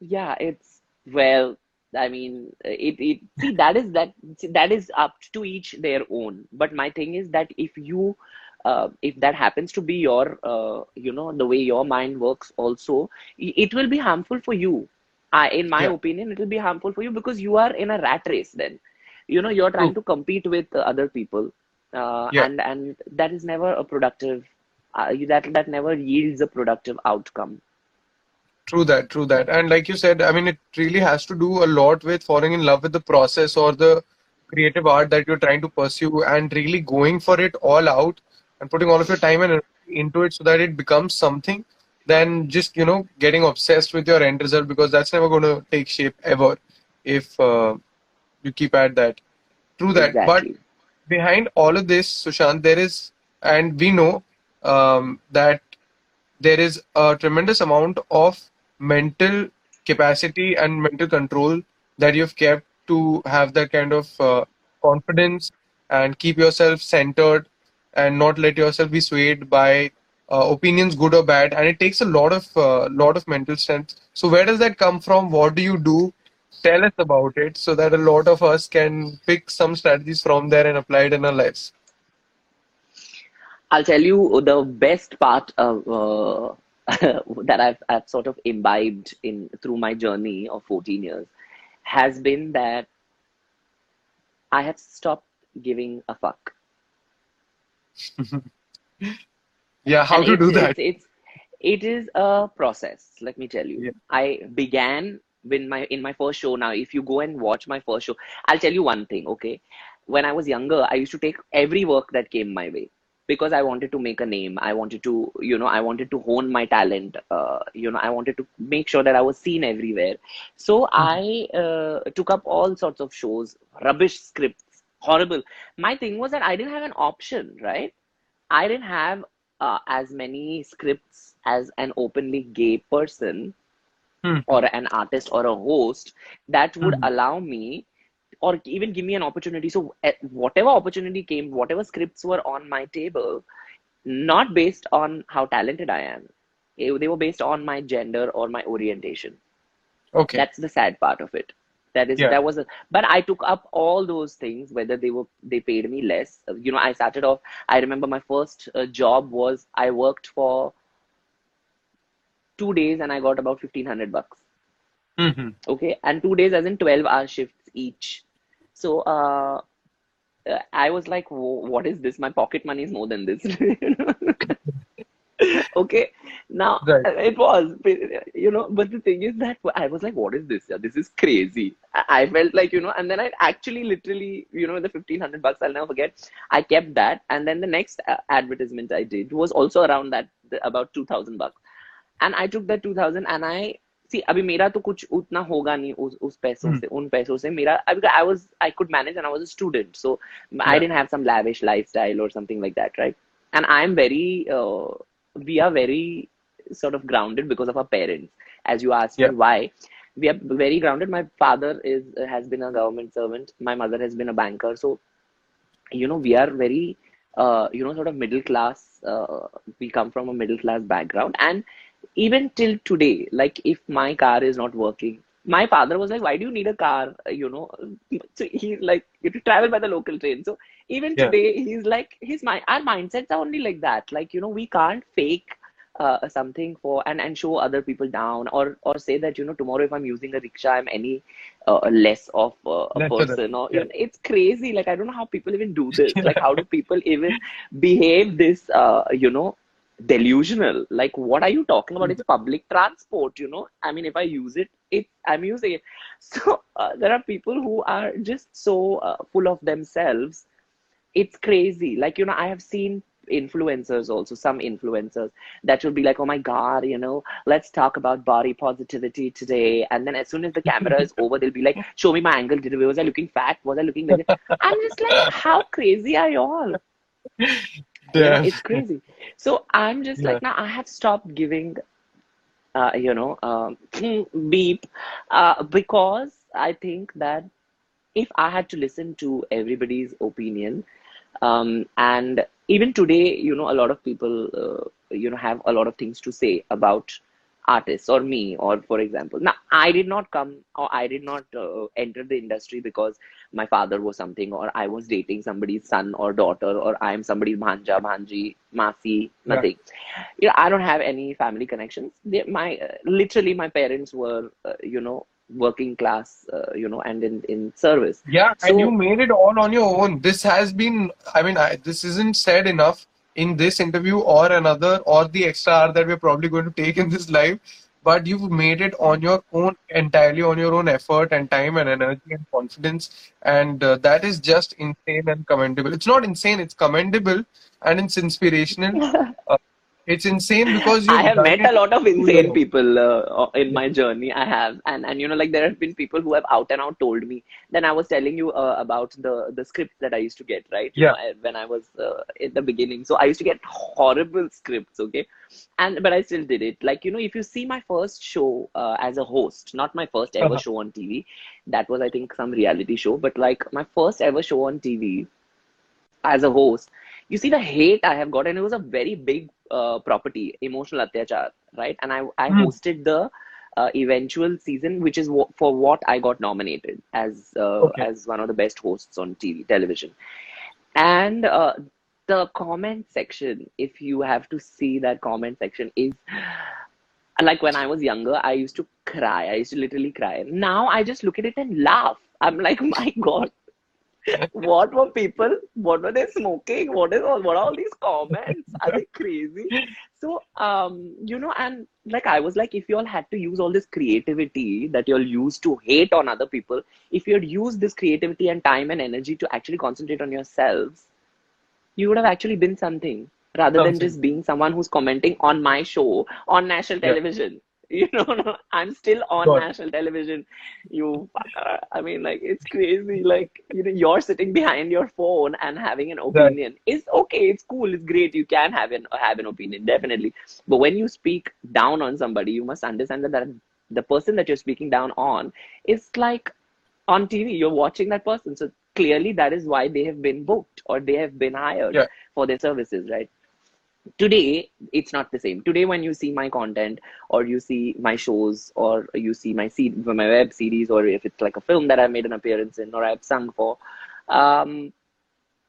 Yeah, it's well, I mean, it it see that is that that is up to each their own. But my thing is that if you uh, if that happens to be your uh, you know the way your mind works also, it will be harmful for you. I, in my Yeah. opinion, it will be harmful for you because you are in a rat race then. You know, you're trying True. to compete with other people, uh, Yeah. and and that is never a productive. Uh, that that never yields a productive outcome. True that, true that. And like you said, I mean, it really has to do a lot with falling in love with the process or the creative art that you're trying to pursue and really going for it all out and putting all of your time and into it so that it becomes something than just, you know, getting obsessed with your end result because that's never going to take shape ever if uh, you keep at that. True that. But behind all of this, Sushant, there is, and we know um, that there is a tremendous amount of mental capacity and mental control that you've kept to have that kind of uh, confidence and keep yourself centered and not let yourself be swayed by uh, opinions, good or bad. And it takes a lot of uh, lot of mental strength. So where does that come from? What do you do? Tell us about it so that a lot of us can pick some strategies from there and apply it in our lives. I'll tell you the best part of uh, that I've, I've sort of imbibed in through my journey of 14 years has been that I have stopped giving a fuck. Yeah, how And to do that? it's it's it is a process, let me tell you. Yeah. I began when my in my first show now, if you go and watch my first show, I'll tell you one thing, okay? When I was younger, I used to take every work that came my way because I wanted to make a name. I wanted to, you know, I wanted to hone my talent. Uh, you know, I wanted to make sure that I was seen everywhere. So I uh, took up all sorts of shows, rubbish scripts, horrible. My thing was that I didn't have an option, right? I didn't have uh, as many scripts as an openly gay person Hmm. or an artist or a host that would Mhm. allow me or even give me an opportunity. So, whatever opportunity came, whatever scripts were on my table, not based on how talented I am, eh, they were based on my gender or my orientation. Okay. That's the sad part of it. That is Yeah. that was a, but I took up all those things, whether they were they paid me less. You know, I started off. I remember my first uh, job was I worked for two days and I got about fifteen hundred bucks. hmm Okay, and two days as in twelve hour shifts each. So uh, I was like, what is this? My pocket money is more than this. Okay, now Right. uh, it was, you know, but the thing is that I was like, what is this? Yeah, this is crazy. I I felt like, you know, and then I actually literally, you know, the 1500 bucks, I'll never forget. I kept that. And then the next uh, advertisement I did was also around that, about 2000 bucks. And I took that 2000 and I see अभी मेरा तो कुछ उतना होगा नहीं उस उस पैसों Hmm. से उन पैसों से मेरा अभी I was I could manage and I was a student so I Yeah. didn't have some lavish lifestyle or something like that right and I'm very uh, we are sort of grounded because of our parents as you asked Yeah. me why we are very grounded my father is has been a government servant my mother has been a banker so you know we are very uh, you know sort of middle class uh, we come from a middle class background and even till today like if my car is not working. My father was like why do you need a car? Uh, you know? So he's like you to travel by the local train. So even Yeah. today he's like his mind our mindsets are only like that. Like you know we can't fake uh, something for and and show other people down or or say that you know tomorrow if i'm using a rickshaw i'm any uh, less of uh, a person or yeah. you know, it's crazy. Like i don't know how people even do this. Like how do people even behave this uh, you know delusional. Like what are you talking about? It's public transport you know? I mean if i use it it i'm using it. So uh, there are people who are just so uh, full of themselves. It's crazy. Like you know i have seen influencers also some influencers that will be like oh my god you know let's talk about body positivity today. And then as soon as the camera is over they'll be like show me my angle did was i looking fat? Was i looking like i'm just like how crazy are you know, it's crazy. So I'm just like, now I have stopped giving, uh, you know, um, beep, uh, because I think that if I had to listen to everybody's opinion, um, and even today, you know, a lot of people, uh, you know, have a lot of things to say about artists or me, or for example, now I did not come or I did not uh, enter the industry because my father was something, or I was dating somebody's son or daughter, or I am somebody's bhanja, bhanji, masi, Yeah. nothing. You know, I don't have any family connections. They, my uh, literally, my parents were, uh, you know, working class, uh, you know, and in in service. Yeah, So- and you made it all on your own. This has been, I mean, I, this isn't said enough in this interview or another or the extra hour that we're probably going to take in this live. But you've made it on your own, entirely on your own effort and time and energy and confidence. And uh, that is just insane and commendable. It's not insane, it's commendable and it's inspirational. Uh, it's insane because I have met a lot of insane people uh, in my journey. I have, and and you know, like there have been people who have out and out told me. Then I was telling you uh, about the the scripts that I used to get, right? You Yeah. know, I- when I was uh, in the beginning, so I used to get horrible scripts, okay, and but I still did it. Like you know, if you see my first show uh, as a host, not my first ever Uh-huh. show on TV, that was I think some reality show, but like my first ever show on TV as a host, you see the hate I have got, and it was a very big uh, property, emotional atyachar, right? And I I Hmm. hosted the uh, eventual season, which is wh- for what I got nominated as uh, Okay. as one of the best hosts on TV television. And uh, the comment section, if you have to see that comment section, is like when I was younger, I used to cry. I used to literally cry. Now I just look at it and laugh. I'm like, my God, what were people? What were they smoking? What is all? What are all these comments? Are they crazy? So, um, you know, and like I was like, if you all had to use all this creativity that you all use to hate on other people, if you had used this creativity and time and energy to actually concentrate on yourselves, you would have actually been something rather than just being someone who's commenting on my show on national television. You know, no, I'm still on it. national television. You fucker. Uh, I mean, like, it's crazy. Like, you know, you're sitting behind your phone and having an Right. opinion. It's okay. It's cool. It's great. You can have an have an opinion, definitely. But when you speak down on somebody, you must understand that, that the person that you're speaking down on is like on TV. You're watching that person. So clearly that is why they have been booked or they have been hired Yeah. for their services, right? Today, it's not the same. Today, when you see my content or you see my shows or you see my my web series or if it's like a film that I made an appearance in or I've sung for, um,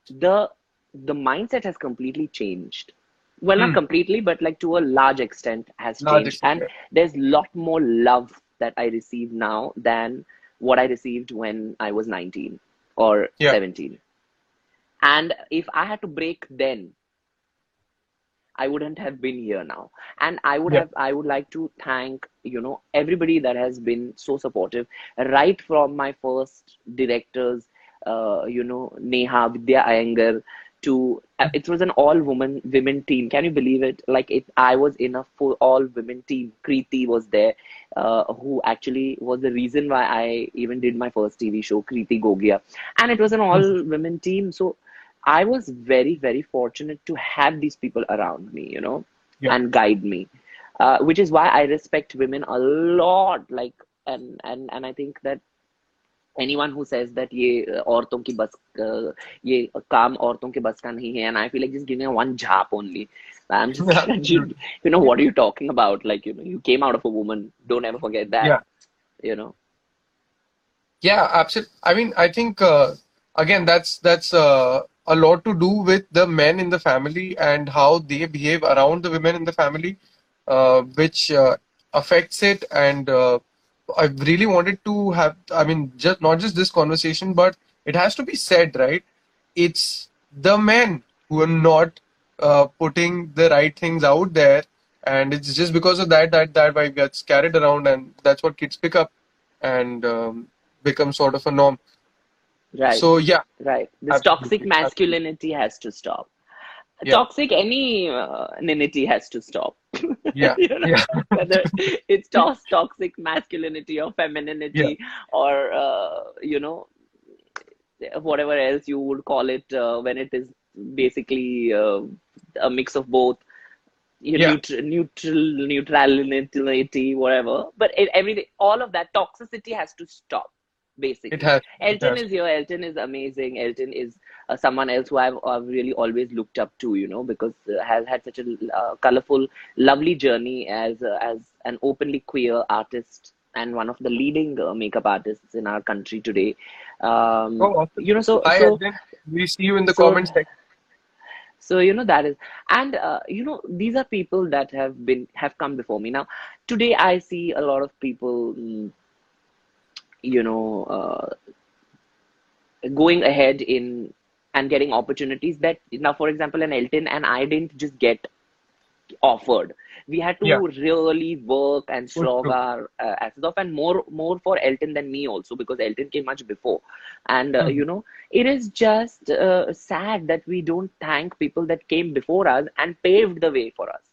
the the mindset has completely changed. Well, not Hmm. completely, but like to a large extent has Large changed. extent, And there's a lot more love that I receive now than what I received when I was 19 or Yeah. 17. And if I had to break then, I wouldn't have been here now. And I would Yeah. have I would like to thank, you know, everybody that has been so supportive, right from my first directors, uh, you know, Neha, Vidya Iyengar, to uh, it was an all woman women team. Can you believe it? Like it I was in a full all women team. Kriti was there, uh, who actually was the reason why I even did my first TV show, Kriti Gogia. And it was an all women team. So I was very, very fortunate to have these people around me, you know, Yeah. and guide me. Uh, which is why I respect women a lot. Like, and and and I think that anyone who says that ये औरतों की बस uh, ये काम औरतों के बस का नहीं है, and I feel like just giving a one jap only. I'm just you, you know what are you talking about? Like you know, you came out of a woman. Don't ever forget that. Yeah. You know. Yeah, absolutely. I mean, I think uh, again that's that's uh, a lot to do with the men in the family and how they behave around the women in the family, uh, which uh, affects it. And uh, I really wanted to have, I mean, just not just this conversation, but it has to be said, right? It's the men who are not uh, putting the right things out there, and it's just because of that that that vibe gets carried around, and that's what kids pick up and um, become sort of a norm. Right, So yeah, right. This toxic absolutely, absolutely. masculinity has to stop. Yeah, Toxic any uh, ninity has to stop. yeah, You know, yeah, whether it's to toxic masculinity or yeah, femininity or uh, you know whatever else you would call it uh, when it is basically uh, a mix of both you yeah. neutral neutral neutrality whatever but it, everything all of that toxicity has to stop It basically has, it elton has. is here elton is amazing elton is uh, someone else who I've, I've really always looked up to you know because uh, has had such a uh, colorful lovely journey as uh, as an openly queer artist and one of the leading uh, makeup artists in our country today um Oh, awesome. you know so Hi, so We see you in the so comments section. so you know that is and uh, you know these are people that have been have come before me now today i see a lot of people mm, you know uh, going ahead in and getting opportunities that now for example an elton and i didn't just get offered. We had to Yeah, really work and slog our uh, asses off and more more for elton than me also because elton came much before. And uh, Mhm. you know it is just uh, sad that we don't thank people that came before us and paved the way for us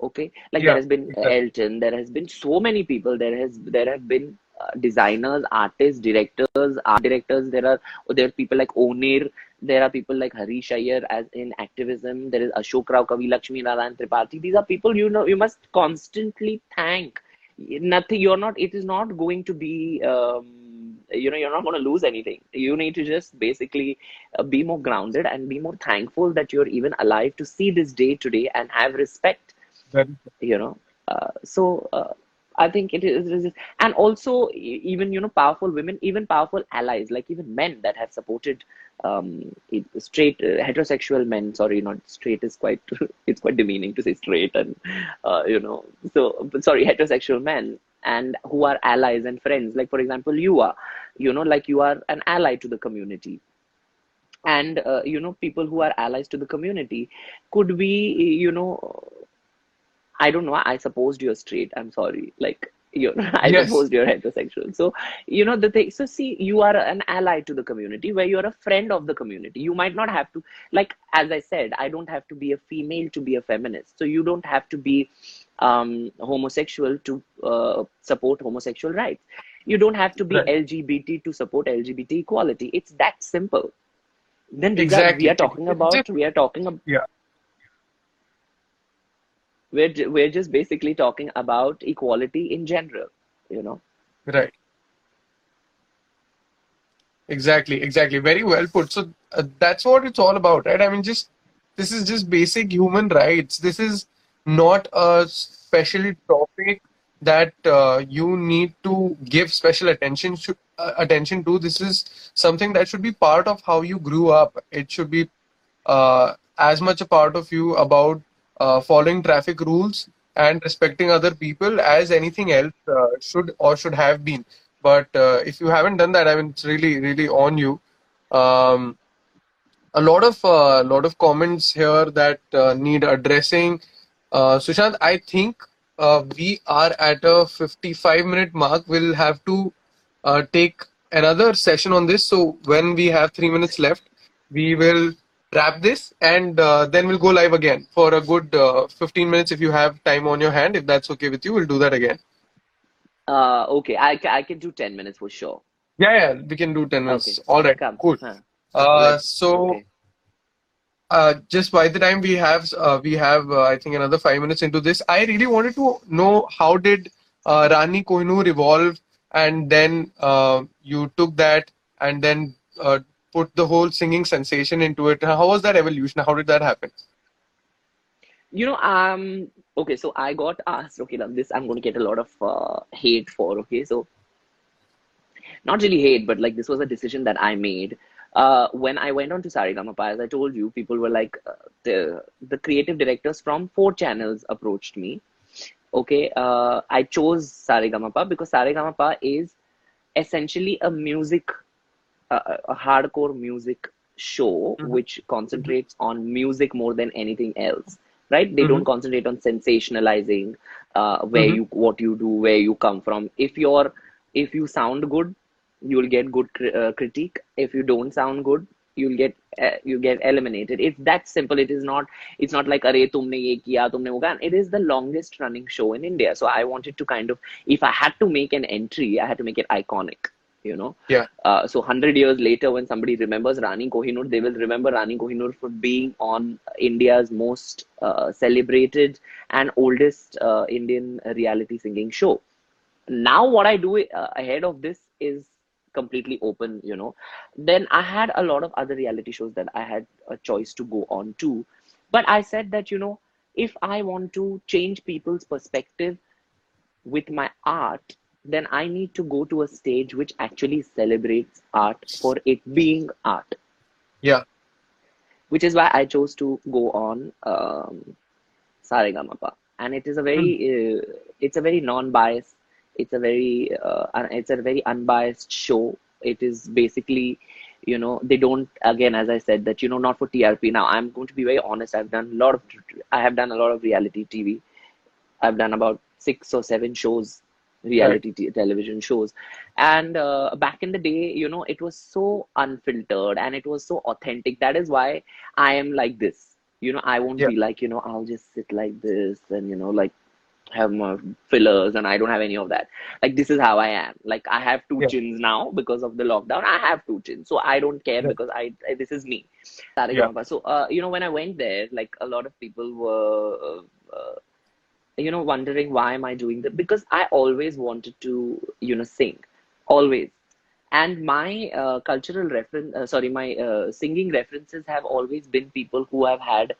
okay? Like there has been elton there has been so many people. There has there have been uh, designers artists directors art directors. There are there are people like onir. There are people like harish Iyer as in activism. There is ashok row kavi lakshmi narayan tripathi. These are people you know you must constantly thank. Nothing you're not it is not going to be um, you know you're not going to lose anything. You need to just basically uh, be more grounded and be more thankful that you're even alive to see this day today and have respect. You know uh, so uh, i think it is, it is and also even you know powerful women even powerful allies like even men that have supported um straight uh, heterosexual men. Sorry not straight is quite it's quite demeaning to say straight and uh, you know so sorry heterosexual men and who are allies and friends. Like for example you are you know like you are an ally to the community. And uh, you know people who are allies to the community could be you know I don't know. I supposed you're straight. I'm sorry. Like you I Yes, supposed you're heterosexual. So you know the thing. So see, you are an ally to the community, where you're a friend of the community. You might not have to, like as I said, I don't have to be a female to be a feminist. So you don't have to be um, homosexual to uh, support homosexual rights. You don't have to be right. LGBT to support LGBT equality. It's that simple. Then regard we are talking about we are talking about, yeah, we're we're just basically talking about equality in general. You know. right. Exactly, exactly. Very well put. So uh, that's what it's all about, right? I mean, just this is just basic human rights. This is not a special topic that uh, you need to give special attention to, uh, attention to. This is something that should be part of how you grew up. It should be uh, as much a part of you about uh, following traffic rules and respecting other people as anything else uh, should or should have been. But uh, if you haven't done that, I mean, it's really, really on you. Um, a lot of uh, lot of comments here that uh, need addressing. Uh, Sushant, I think uh, we are at a 55 minute mark. We'll have to take another session on this. So when we have three minutes left, we will wrap this and uh, then we'll go live again for a good uh, 15 minutes if you have time on your hand. If that's okay with you, we'll do that again. Uh, okay, I, I can do 10 minutes for sure. Yeah, yeah, we can do 10 Okay, minutes. All right, come. cool. Huh. Uh, so okay. uh, just by the time we have uh, we have uh, I think another five minutes into this, I really wanted to know how did uh, Rani Kohinoor evolve, and then uh, you took that and then uh, put the whole singing sensation into it. How was that evolution? How did that happen? You know, um, okay, so I got asked, okay, now this I'm going to get a lot of uh, hate for, okay, so not really hate, but like this was a decision that I made uh, when I went on to Saregama, as I told you, people were like, uh, the the creative directors from four channels approached me. Okay, uh, I chose Saregama because Saregama is essentially a music, a, hardcore music show mm-hmm. which concentrates mm-hmm. on music more than anything else right? They mm-hmm. don't concentrate on sensationalizing uh, where mm-hmm. you what you do where you come from. If you're if you sound good you'll get good uh, critique. If you don't sound good you'll get uh, you get eliminated. It's that simple. It is not it's not like are tumne ye kiya tumne wo it is the longest running show in india. So i wanted to kind of if i had to make an entry i had to make it iconic. You know. Yeah. Uh, so hundred years later, when somebody remembers Rani Kohinoor, they will remember Rani Kohinoor for being on India's most uh, celebrated and oldest uh, Indian reality singing show. Now, what I do uh, ahead of this is completely open. You know, then I had a lot of other reality shows that I had a choice to go on to, but I said that you know, if I want to change people's perspective with my art, then I need to go to a stage which actually celebrates art for it being art. Yeah. Which is why I chose to go on um, Saregamapa, and it is a very, uh, it's a very non-biased, it's a very, uh, it's a very unbiased show. It is basically, you know, they don't. Again, as I said, that you know, not for TRP. Now, I'm going to be very honest. I've done a lot of, I have done a lot of reality TV. I've done about six or seven shows, reality t- television shows. And uh, back in the day, you know, it was so unfiltered and it was so authentic. That is why I am like this. You know, I won't Yeah. be like, you know, I'll just sit like this and, you know, like have my fillers and I don't have any of that. Like, this is how I am. Like, I have two Yeah. chins now because of the lockdown. I have two chins. So I don't care Yeah. because I, I this is me. Saregama. So, uh, you know, when I went there, like a lot of people were, uh, uh, you know, wondering why am I doing that? Because I always wanted to, you know, sing, always. And my uh, cultural reference, uh, sorry, my uh, singing references have always been people who have had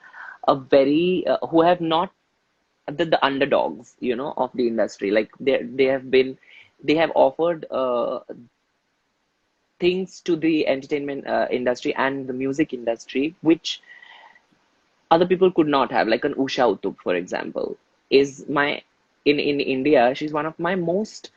a very, uh, who have not the, the underdogs, you know, of the industry. Like they they have been, they have offered uh, things to the entertainment uh, industry and the music industry, which other people could not have. Like an Usha Uthup, for example, is my in in India. She's one of my most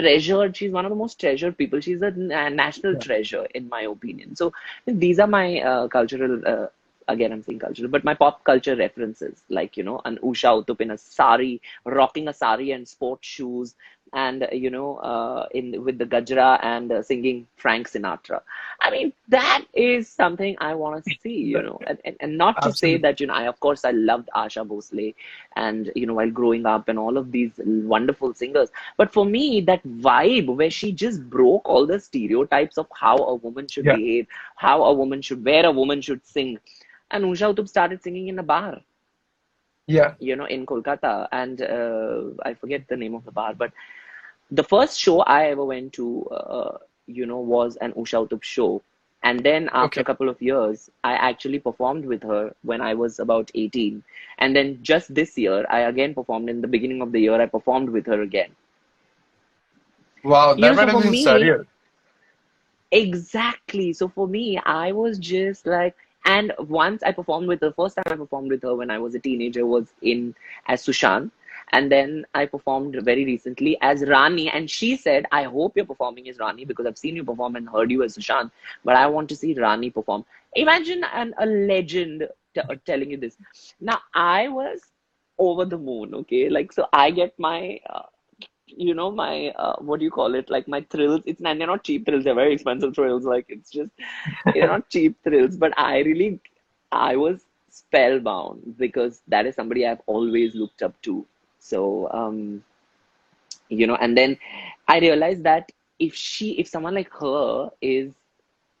treasured. She's one of the most treasured people. She's a national Yeah. treasure, in my opinion. So these are my uh, cultural. Uh, again, I'm saying cultural, but my pop culture references, like you know, an Usha Uthup in a sari, rocking a sari and sports shoes, and you know, uh, in with the gajra and uh, singing Frank Sinatra. I mean, that is something I want to see, you know, and, and, and not to say that, you know, I, of course, I loved Asha Bhosle and, you know, while growing up and all of these wonderful singers. But for me, that vibe where she just broke all the stereotypes of how a woman should Yeah. behave, how a woman should, where a woman should sing. And Usha Uthup started singing in a bar Yeah. you know, in Kolkata, and uh, I forget the name of the bar, but the first show I ever went to, uh, you know, was an Usha Uthup show. And then after Okay. a couple of years, I actually performed with her when I was about 18. And then just this year, I again performed in the beginning of the year, I performed with her again. Wow, You that know, so have been me, surreal. Exactly. So for me, I was just like, and once I performed with her, first time I performed with her when I was a teenager was in as Sushant. And then I performed very recently as Rani. And she said, I hope you're performing as Rani because I've seen you perform and heard you as Sushant, but I want to see Rani perform. Imagine an, a legend t- telling you this. Now, I was over the moon, okay? Like, so I get my uh, you know my uh, what do you call it like my thrills it's not they're not cheap thrills they're very expensive thrills like it's just they're not cheap thrills but i really i was spellbound because that is somebody i've always looked up to so um you know and then i realized that if she if someone like her is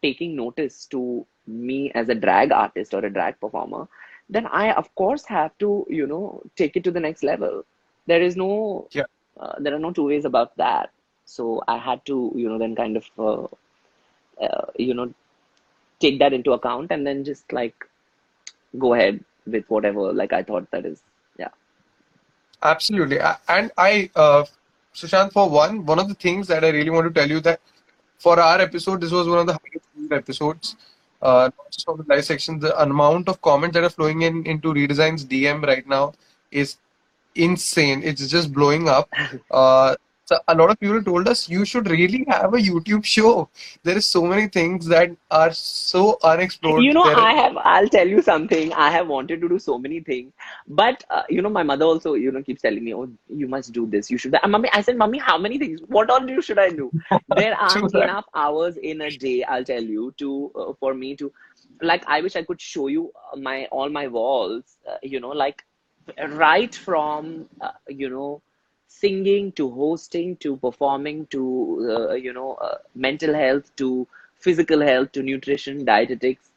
taking notice to me as a drag artist or a drag performer then i of course have to you know take it to the next level there is no Yeah. uh, there are no two ways about that so i had to you know then kind of uh, uh, you know take that into account and then just like go ahead with whatever like i thought that is Absolutely. And I, uh, Sushant, for one, one of the things that I really want to tell you that for our episode, this was one of the highest episodes. Uh, not just from the live section, the amount of comments that are flowing in into Redesign's DM right now is insane. It's just blowing up. Uh, so a lot of people told us you should really have a YouTube show. There is so many things that are so unexplored. You know, There- I have, I'll tell you something. I have wanted to do so many things. But, uh, you know, my mother also, you know, keeps telling me, oh, you must do this. You should. And mommy, I said, mommy, how many things? What all do should I do? There aren't enough hours in a day, I'll tell you, to, uh, for me to, like, I wish I could show you uh, my, all my walls, uh, you know, like, right from, uh, you know, singing to hosting to performing to uh, you know uh, mental health to physical health to nutrition dietetics.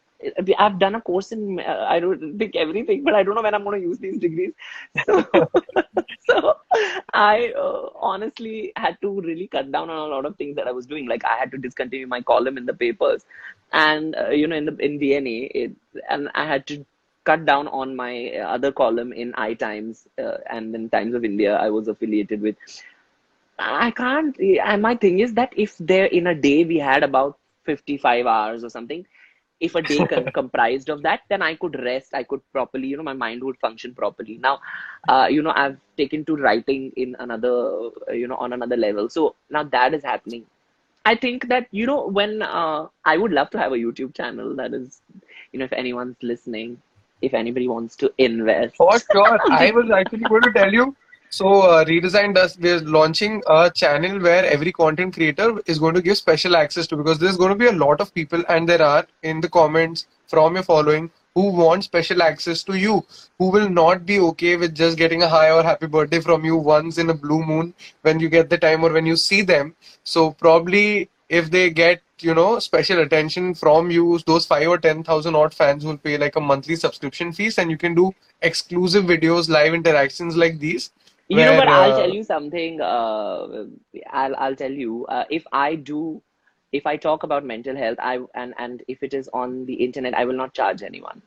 I've done a course in uh, i don't think everything but i don't know when i'm going to use these degrees. So, so i uh, honestly had to really cut down on a lot of things that i was doing. Like i had to discontinue my column in the papers. And uh, you know in the in dna it, and i had to cut down on my other column in i times uh, and in times of india i was affiliated with. I can't and my thing is that if there in a day we had about 55 hours or something if a day con- comprised of that then i could rest i could properly you know my mind would function properly. Now uh, you know i've taken to writing in another uh, you know on another level. So now that is happening. I think that you know when uh, i would love to have a youtube channel that is you know if anyone's listening if anybody wants to invest For sure. I was actually going to tell you. So, uh, Redesign does, we're launching a channel where every content creator is going to give special access to because there's going to be a lot of people, and there are in the comments from your following who want special access to you, who will not be okay with just getting a hi or happy birthday from you once in a blue moon when you get the time or when you see them. So, probably if they get you know special attention from you those five or ten thousand odd fans who'll pay like a monthly subscription fees and you can do exclusive videos live interactions like these You know, where, but I'll uh, tell you something. Uh, I'll I'll tell you. Uh, if I do, if I talk about mental health, I and and if it is on the internet, I will not charge anyone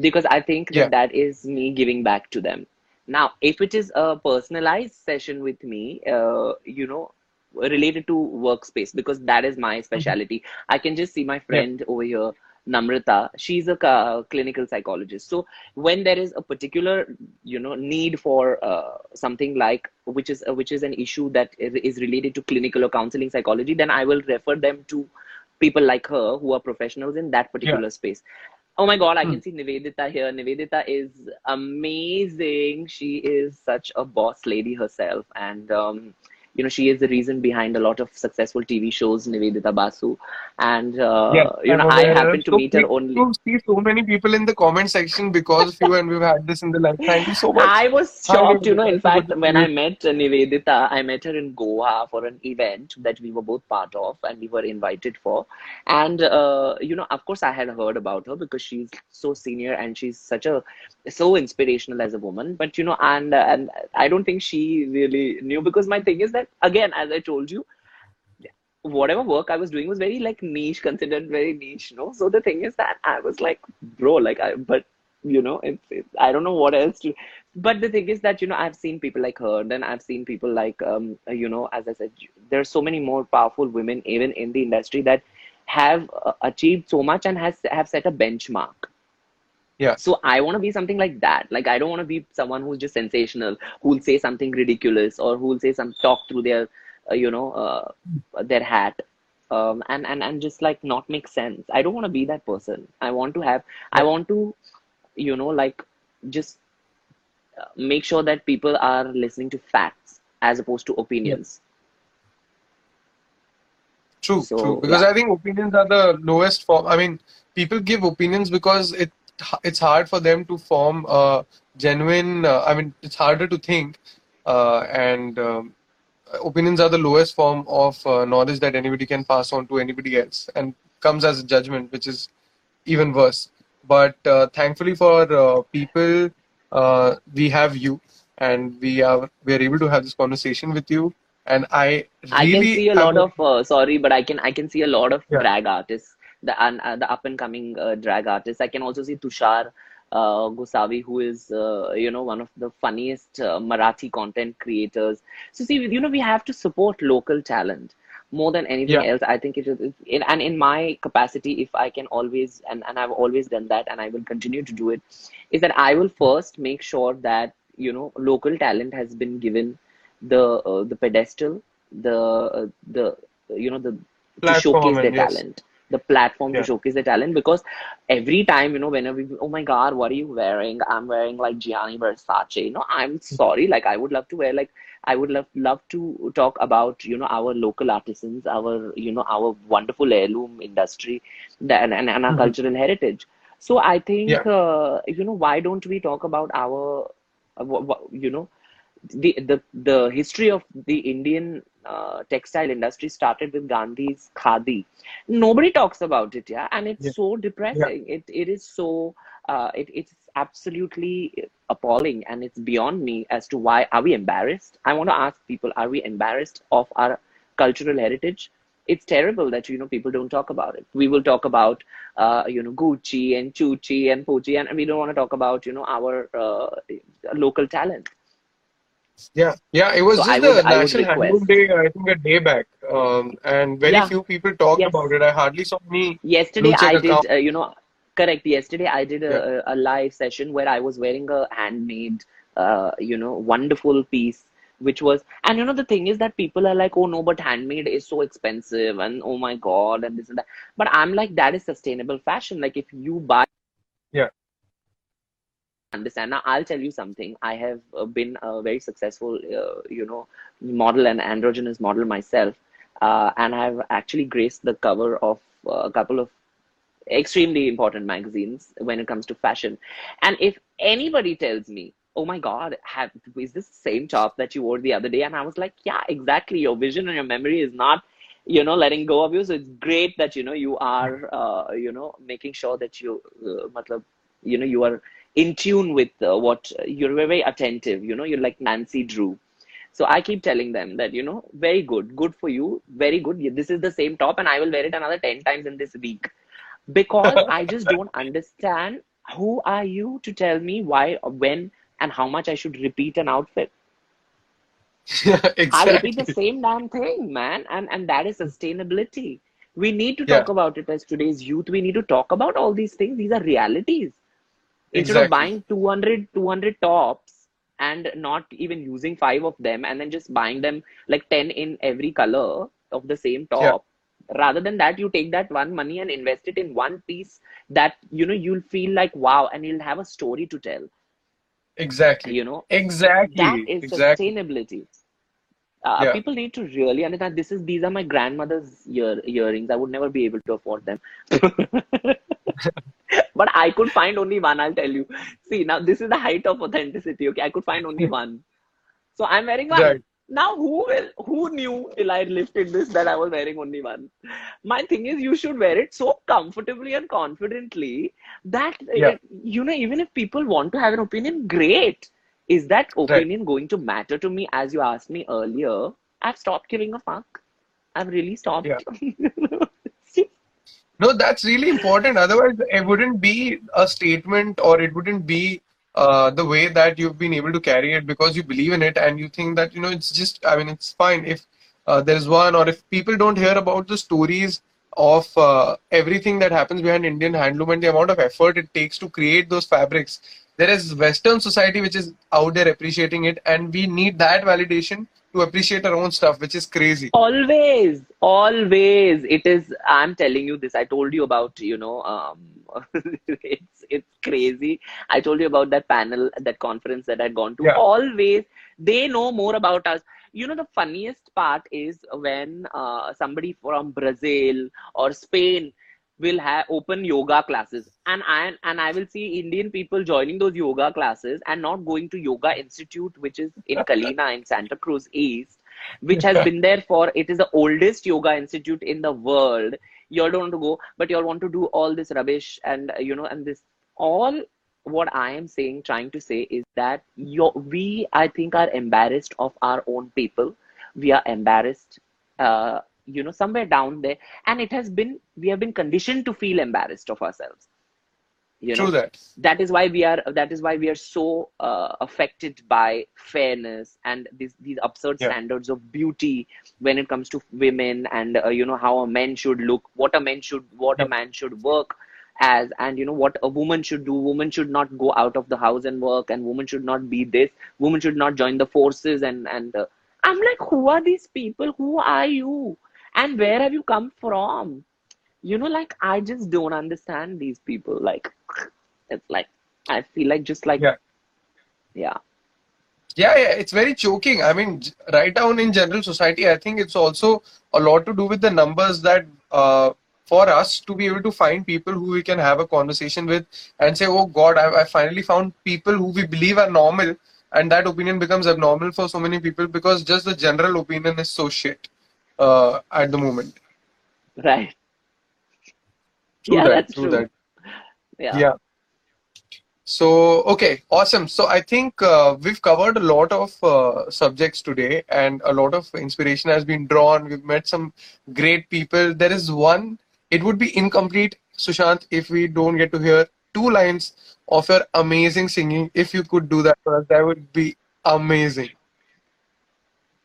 because I think that Yeah. that is me giving back to them. Now, if it is a personalized session with me, uh, you know, related to workspace, because that is my specialty. I can just see my friend over here, Namrata. She's a ca- clinical psychologist. So when there is a particular, you know, need for uh, something like which is uh, which is an issue that is is related to clinical or counseling psychology, then I will refer them to people like her who are professionals in that particular space. Oh my God, I Hmm. can see Nivedita here. Nivedita is amazing. She is such a boss lady herself. And, um, you know, she is the reason behind a lot of successful TV shows, Nivedita Basu. And, uh, Yeah, you know, I happen to So meet her only. to see so many people in the comment section because of you, and we've had this in the live. Thank you so much. I was shocked, you know. In fact, when I met Nivedita, I met her in Goa for an event that we were both part of and we were invited for. And, uh, you know, of course, I had heard about her because she's so senior and she's such a so inspirational as a woman. But, you know, and, and I don't think she really knew because my thing is that, again, as I told you, whatever work I was doing was very like niche, considered very niche, you know. So the thing is that I was like, bro, like I, but you know, it's, it's I don't know what else to. But the thing is that you know, I've seen people like her, then I've seen people like um, you know, as I said, there's so many more powerful women even in the industry that have uh, achieved so much and has have set a benchmark. Yeah. So I want to be something like that. Like I don't want to be someone who's just sensational, who'll say something ridiculous or who'll say some talk through their, uh, you know, uh, their hat, um, and and and just like not make sense. I don't want to be that person. I want to have. I want to, you know, like just uh, make sure that people are listening to facts as opposed to opinions. True, So, true. Because yeah. I think opinions are the lowest form. I mean, people give opinions because it it's hard for them to form a genuine. Uh, I mean, it's harder to think, uh, and um, opinions are the lowest form of uh, knowledge that anybody can pass on to anybody else, and comes as a judgment, which is even worse. But uh, thankfully for uh, people, uh, we have you, and we are we are able to have this conversation with you. And I I can really see a lot of uh, sorry, but I can I can see a lot of Yeah. drag artists, the un, uh, the up and coming uh, drag artists. I can also see Tushar uh, Gosavi, who is uh, you know one of the funniest uh, Marathi content creators. So see, you know, we have to support local talent. more than anything Yeah. else i think it is it, and in my capacity if i can always and, and i've always done that and i will continue to do it is that i will first make sure that you know local talent has been given the uh, the pedestal the uh, the you know the to showcase their yes. talent the platform to showcase their talent because every time you know whenever we, oh my god what are you wearing? I'm wearing like gianni versace. No i'm sorry like i would love to wear like i would love love to talk about you know our local artisans our you know our wonderful heirloom industry and, and, and our Mhm. cultural heritage. So i think Yeah. uh, you know why don't we talk about our uh, wha- wha- you know the the the history of the Indian uh, textile industry started with Gandhi's khadi. Nobody talks about it, yeah, and it's Yeah. so Yeah. depressing. It it is so uh, it it's absolutely appalling, and it's beyond me as to why are we embarrassed? I want to ask people: Are we embarrassed of our cultural heritage? It's terrible that you know people don't talk about it. We will talk about uh, you know Gucci and Chuchi and Pucci, and we don't want to talk about you know our uh, local talent. Yeah, yeah, it was So just the would National Handloom. Day, I think a day back, um, and very Yeah, few people talked yes. about it. I hardly saw any Yesterday I did account. uh, you know correct. Yesterday I did Yeah, a, a a live session where I was wearing a handmade uh, you know wonderful piece which was and you know the thing is that people are like oh no but handmade is so expensive and oh my god and this and that but I'm like that is sustainable fashion like if you buy yeah, understand. Now, I'll tell you something. I have uh, been a very successful, uh, you know, model and androgynous model myself, uh, and I've actually graced the cover of uh, a couple of extremely important magazines when it comes to fashion. And if anybody tells me, "Oh my God, have is this the same top that you wore the other day?" and I was like, "Yeah, exactly. Your vision and your memory is not." You know, letting go of you. So it's great that you know you are, uh, you know, making sure that you, uh, you know, you are in tune with uh, what you're very attentive. You know, you're like Nancy Drew. So I keep telling them that, you know, very good, good for you, very good. This is the same top, and I will wear it another 10 times in this week because I just don't understand who are you to tell me why, when, and how much I should repeat an outfit. yeah, exactly. I'll repeat the same damn thing, man, and and that is sustainability. We need to talk Yeah, about it as today's youth. We need to talk about all these things. These are realities. Instead of buying 200 200 tops and not even using five of them and then just buying them like 10 in every color of the same Yeah, top rather than that you take that one money and invest it in one piece that you know you'll feel like wow and you'll have a story to tell exactly. you know Exactly. is Exactly. sustainability uh, Yeah. people need to really understand this is these are my grandmother's ear, earrings i would never be able to afford them but i could find only one i'll tell you. See now this is the height of authenticity okay? I could find only one. So i'm wearing one. Right. now who will who knew till i lifted this that i was wearing only one? My thing is you should wear it so comfortably and confidently that Yeah. uh, you know even if people want to have an opinion great. Is that Right. opinion going to matter to me? As you asked me earlier i've stopped giving a fuck. I've really Yeah. No, that's really important. Otherwise, it wouldn't be a statement or it wouldn't be uh, the way that you've been able to carry it because you believe in it and you think that, you know, it's just, I mean, it's fine if uh, there's one or if people don't hear about the stories of uh, everything that happens behind Indian handloom and the amount of effort it takes to create those fabrics. There is Western society which is out there appreciating it, and we need that validation to appreciate our own stuff, which is crazy. Always, always. It is, I'm telling you this. I told you about, you know, um, it's it's crazy. I told you about that panel, that conference that I'd gone to. Yeah. Always, they know more about us. You know, the funniest part is when uh, somebody from Brazil or Spain will have open yoga classes and I and I will see Indian people joining those yoga classes and not going to Yoga Institute, which is in Kalina in Santacruz East, which has been there for it is the oldest yoga institute in the world. You all don't want to go, but you all want to do all this rubbish and uh, you know, and this all what I am saying, trying to say is that you we I think are embarrassed of our own people. We are embarrassed uh, you know somewhere down there and it has been we have been conditioned to feel embarrassed of ourselves you True know that. that is why we are that is why we are so uh, affected by fairness and these these absurd Yeah. standards of beauty when it comes to women and uh, you know how a man should look what a man should what Yeah. a man should work as and you know what a woman should do woman should not go out of the house and work and woman should not be this woman should not join the forces and and uh, i'm like who are these people who are you and where have you come from you know like i just don't understand these people like it's like i feel like just like Yeah. yeah Yeah, yeah, it's very choking. I mean, right down in general society, I think it's also a lot to do with the numbers that uh, for us to be able to find people who we can have a conversation with and say, oh God, I, I finally found people who we believe are normal, and that opinion becomes abnormal for so many people because just the general opinion is so shit uh, at the moment. right True yeah that, that's true that. yeah Yeah. So, okay, awesome. So, I think uh, we've covered a lot of uh, subjects today and a lot of inspiration has been drawn. We've met some great people. There is one, it would be incomplete, Sushant, if we don't get to hear two lines of your amazing singing. If you could do that for us, that would be amazing.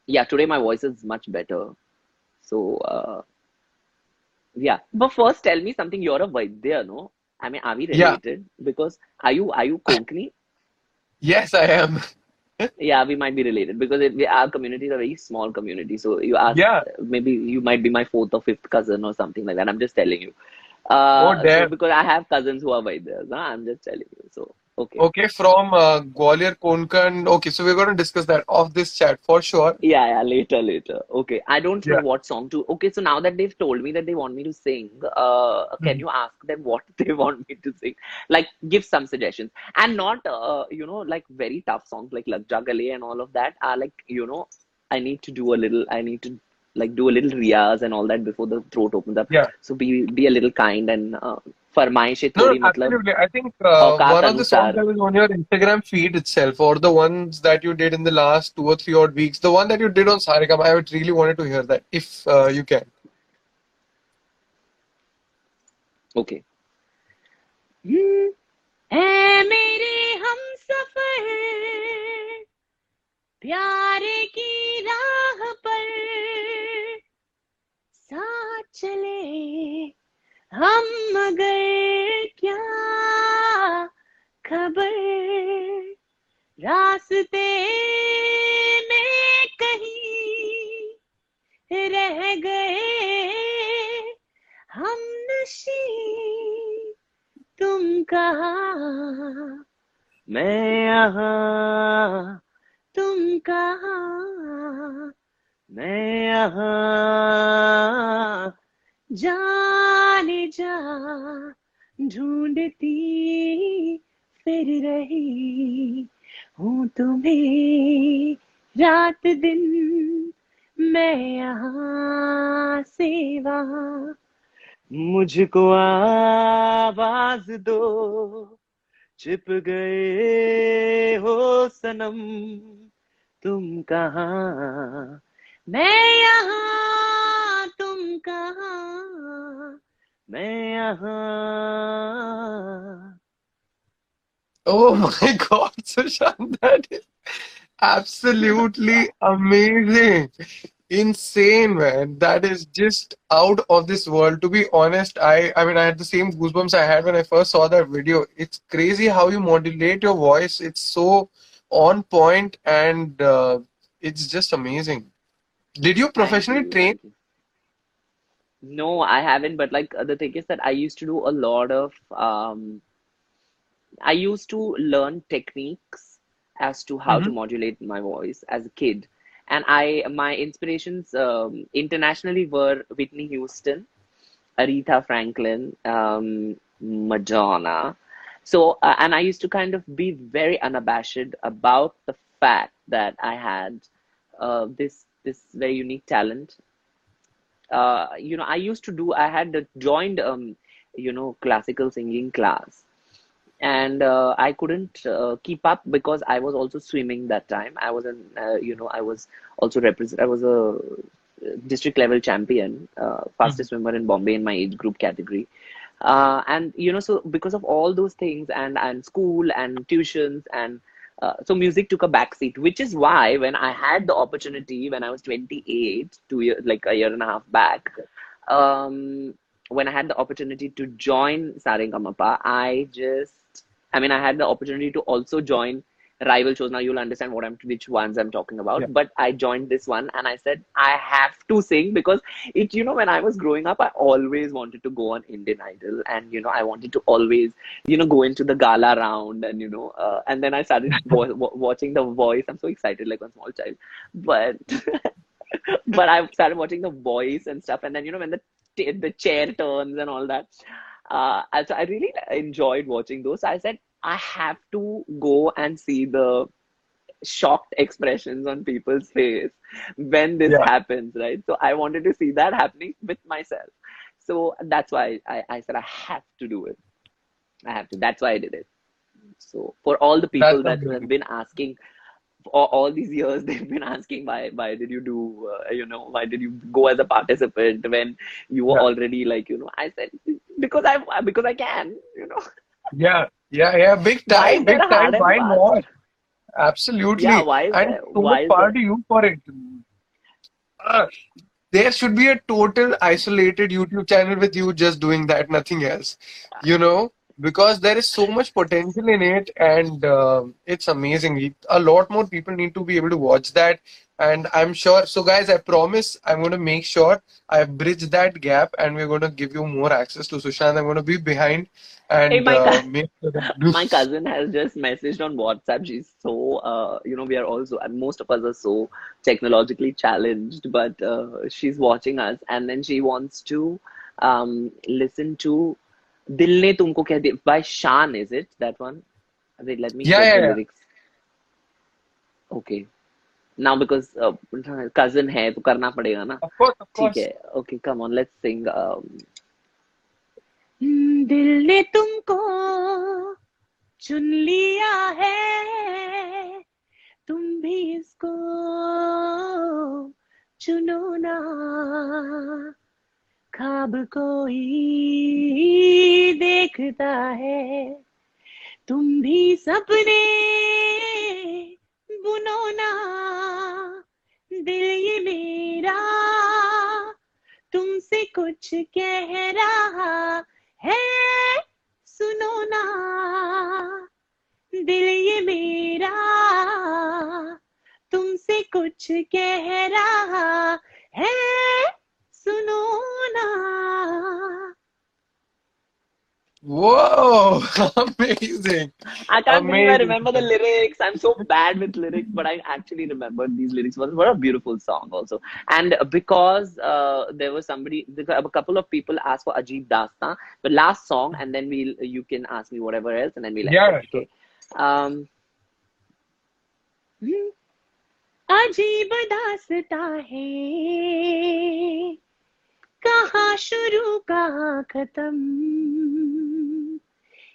yeah today my voice is much better so uh yeah. But first tell me something. You're a vaidya no? I mean are we Yeah. related? Because are you are you konkani? Yes, I am. yeah we might be related because it, we, our community is a very small community. So you are Yeah. maybe you might be my fourth or fifth cousin or something like that. I'm just telling you. Uh Oh, so because i have cousins who are vaidyas huh? i'm just telling you. So okay Okay, from uh, Gwalior, Konkan. Okay, so we're going to discuss that off this chat for sure. Yeah, yeah, later, later. Okay, I don't know Yeah. what song to. Okay, so now that they've told me that they want me to sing, uh, can Mhm. you ask them what they want me to sing? Like, give some suggestions, and not, uh, you know, like very tough songs like Lag Ja Gale and all of that are like, you know, I need to do a little. I need to like do a little riyaz and all that before the throat opens up. Yeah. So be be a little kind and uh, फरमाइश है थोड़ी no, मतलब I think one of the songs that was on your Instagram feed itself और the ones that you did in the last two or three odd weeks the one that you did on Saregama I would really wanted to hear that if you can okay ए मेरे हम सफ़र प्यार की राह पर साथ चले। हम मगर क्या खबर? रास्ते में कहीं रह गए हम नशी तुम कहा? मैं यहाँ। तुम कहा? मैं यहाँ। जाने जा, ढूंढती फिर रही हूँ तुम्हें। रात दिन मैं यहाँ से वहाँ मुझको आवाज़ दो। छिप गए हो सनम, तुम कहा? मैं यहाँ तुम कहाँ मैं यहाँ Oh my God, Sushant, that is absolutely amazing. Insane, man. That is just out of this world. To be honest, I I mean I had the same goosebumps I had when I first saw that video. It's crazy how you modulate your voice. It's so on point and uh, it's just amazing. Did you Thank professionally you, train? No, I haven't, but like the thing is that I used to do a lot of um I used to learn techniques as to how to hmm modulate my voice as a kid. And I my inspirations um, internationally were Whitney Houston, Aretha Franklin, um, Madonna. So, uh, and I used to kind of be very unabashed about the fact that I had uh, this this very unique talent. Uh, you know, I used to do. I had uh, joined, um, you know, classical singing class, and uh, I couldn't uh, keep up because I was also swimming that time. I was an, uh, you know, I was also represent. I was a district level champion, uh, fastest swimmer in Bombay in my age group category. uh, and you know so because of all those things and and school and tuitions and uh, so music took a backseat which is why when i had the opportunity when i was 28 two years like a year and a half back um, when i had the opportunity to join Sa Re Ga Ma Pa i just i mean i had the opportunity to also join rival shows. Now you'll understand what I'm which ones I'm talking about. Yeah. But I joined this one and I said I have to sing because it, you know, when I was growing up, I always wanted to go on Indian Idol and you know, I wanted to always, you know, go into the gala round and you know, uh, and then I started wa- watching The Voice. I'm so excited like a small child, but but I started watching The Voice and stuff, and then you know when the t- the chair turns and all that. Uh, so I really enjoyed watching those. I said I have to go and see the shocked expressions on people's face when this Yeah. happens, right? So I wanted to see that happening with myself. So that's why I, I said I have to do it. I have to. That's why I did it. So for all the people That's that have been asking for all these years, they've been asking why why did you do uh, you know why did you go as a participant when you were Yeah. already like you know I said because I because I can you know Yeah, yeah, yeah. Big time, big time. Why not? Absolutely. Yeah, why is And there so why to you for it. Uh, there should be a total isolated YouTube channel with you just doing that, nothing else. You know, because there is so much potential in it, and uh, it's amazing. A lot more people need to be able to watch that, and I'm sure. So, guys, I promise I'm going to make sure I bridge that gap, and we're going to give you more access to Sushant. I'm going to be behind Hey, and my uh, sure my cousin has just messaged on WhatsApp. She's so, uh, you know, we are also, and most of us are so technologically challenged, but uh, she's watching us, and then she wants to um, listen to दिल ने तुमको कह दिया? By Shaan is it that one अरे let me yeah yeah okay now because cousin है तो करना पड़ेगा ना। ऑफ़ कोर्स ठीक है। Okay come on let's sing दिल ने तुमको चुन लिया है। तुम भी इसको चुनो ना। खाब कोई देखता है। तुम भी सपने बुनो ना, दिल ये मेरा। तुमसे कुछ कह रहा है, सुनो ना, दिल ये मेरा। तुमसे कुछ कह रहा है, सुनो Whoa, amazing. I can't amazing. believe I remember the lyrics. I'm so bad with lyrics, but I actually remember these lyrics. What a beautiful song, also. And because uh, there was somebody, a couple of people asked for Ajib Dastan, the last song, and then we'll, you can ask me whatever else, and then we'll. Yeah, end. okay. Um, hmm. Ajib dasta hai. कहाँ शुरू, कहाँ खत्म?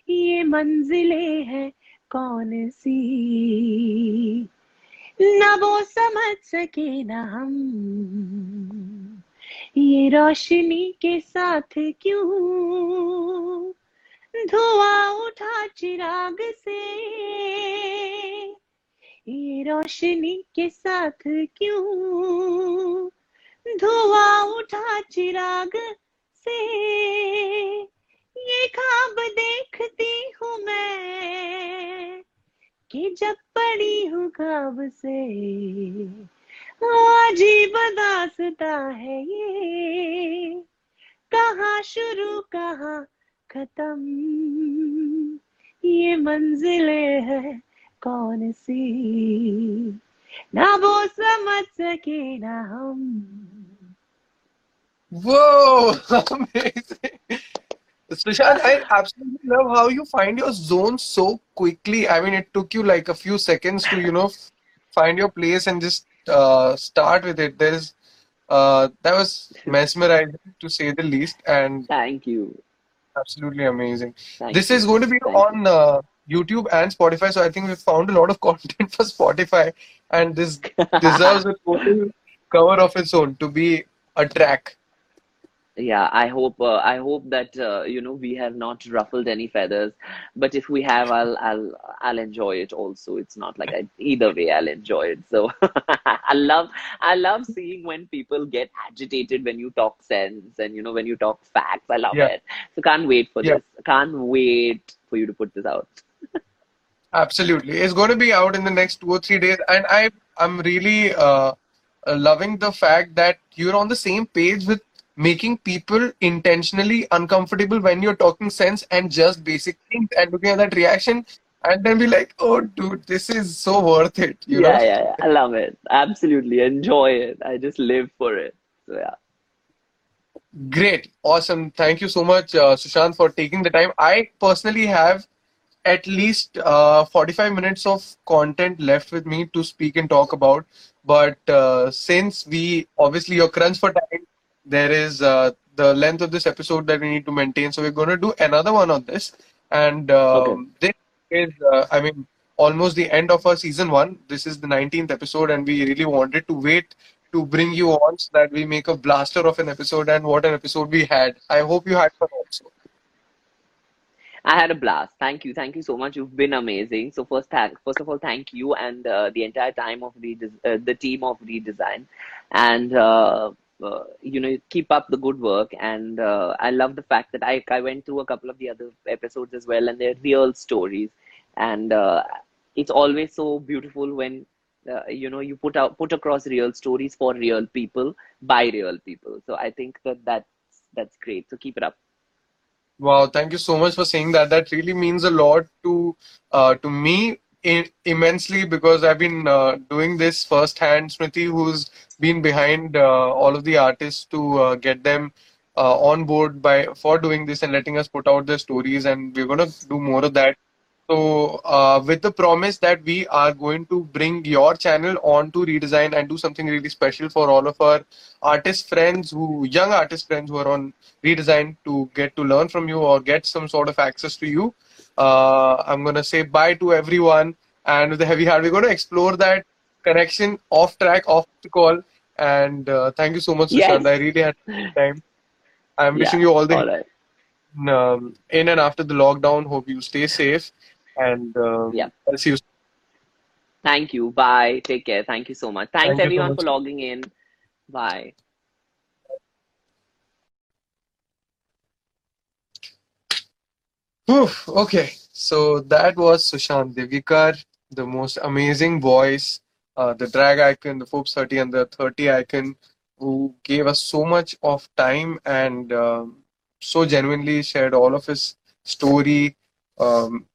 ये मंजिलें हैं कौन सी? न वो समझ सके न हम। ये रोशनी के साथ क्यों? धुआँ उठा चिराग से। ये रोशनी के साथ क्यों? धुआँ उठा चिराग से। ये खाब देखती हूँ मैं कि जब पड़ी हूँ खाब से। अजीब दासता है ये। कहाँ शुरू, कहाँ खत्म? ये मंजिलें है कौन सी? ना वो समझ सके ना हम। Whoa, amazing. Sushant, I absolutely love how you find your zone so quickly. I mean, it took you like a few seconds to, you know, find your place and just uh, start with it. There's uh, that was mesmerizing to say the least, and Thank you. absolutely amazing. Thank This you. is going to be Thank on uh, YouTube and Spotify, so I think we've found a lot of content for Spotify, and this deserves a total cover of its own to be a track. Yeah, I hope uh, I hope that uh, you know we have not ruffled any feathers, but if we have, I'll I'll I'll enjoy it also. It's not like I either way I'll enjoy it. So I love I love seeing when people get agitated when you talk sense and you know when you talk facts. I love Yeah, it. So can't wait for yeah, this. Can't wait for you to put this out. absolutely. It's going to be out in the next two or three days, and I I'm really uh, uh, loving the fact that you're on the same page with making people intentionally uncomfortable when you're talking sense and just basic things, and looking at that reaction, and then be like, oh, dude, this is so worth it, you know? Yeah, yeah, yeah. I love it. Absolutely enjoy it. I just live for it. So yeah. Great, awesome. Thank you so much, uh, Sushant, for taking the time. I personally have at least uh, 45 minutes of content left with me to speak and talk about. But uh, since we obviously you're crunch for time, there is uh, the length of this episode that we need to maintain. So we're going to do another one on this. And Okay. um, this is, uh, I mean, almost the end of our season one. This is the 19th episode, and we really wanted to wait to bring you on so that we make a blaster of an episode. And what an episode we had! I hope you had fun also. I had a blast. Thank you. Thank you so much. You've been amazing. So first, thank, first of all, thank you and uh, the entire time of redes uh, the team of Redesign, and uh, uh, you know, keep up the good work. And uh, I love the fact that I I went through a couple of the other episodes as well, and they're real stories, and uh, it's always so beautiful when. Uh, you know, you put out put across real stories for real people by real people. So I think that that's that's great. So keep it up. Wow, thank you so much for saying that. That really means a lot to uh, to me immensely because I've been uh, doing this firsthand. Smriti, who's been behind uh, all of the artists to uh, get them uh, on board by for doing this and letting us put out their stories, and we're gonna do more of that. So, uh, with the promise that we are going to bring your channel on to redesign and do something really special for all of our artist friends who, young artist friends who are on redesign to get to learn from you or get some sort of access to you. Uh, I'm going to say bye to everyone. And with the heavy heart, we're going to explore that connection off track, off the call. And uh, thank you so much, Yes. Sushant. I really had a time. I'm Yeah. wishing you all the All right. um, in and after the lockdown. Hope you stay safe. And Yeah. um, I'll see you. Thank you. Bye. Take care. Thank you so much. Thanks Thank you so everyone much. for logging in. Bye. Okay, so that was Sushant Divgikar, the most amazing voice, uh, the drag icon, the Forbes 30 and the 30 icon, who gave us so much of time and um, so genuinely shared all of his story. Um,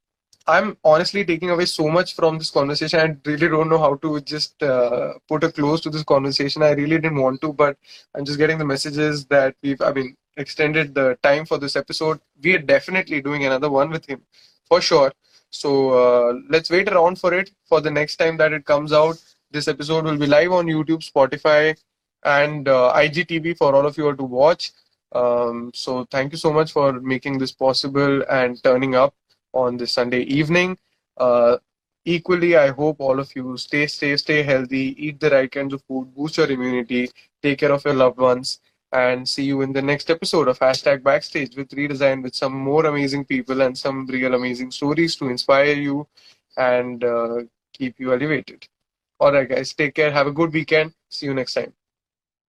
I'm honestly taking away so much from this conversation. I really don't know how to just uh, put a close to this conversation. I really didn't want to, but I'm just getting the messages that we've, I mean, extended the time for this episode. We are definitely doing another one with him for sure. So uh, let's wait around for it for the next time that it comes out. This episode will be live on YouTube, Spotify, and uh, IGTV for all of you to watch. Um, so thank you so much for making this possible and turning up on this Sunday evening. Uh, equally, I hope all of you stay stay, stay healthy, eat the right kinds of food, boost your immunity, take care of your loved ones, and see you in the next episode of Hashtag Backstage with Redesign with some more amazing people and some real amazing stories to inspire you and uh, keep you elevated. All right, guys, take care. Have a good weekend. See you next time.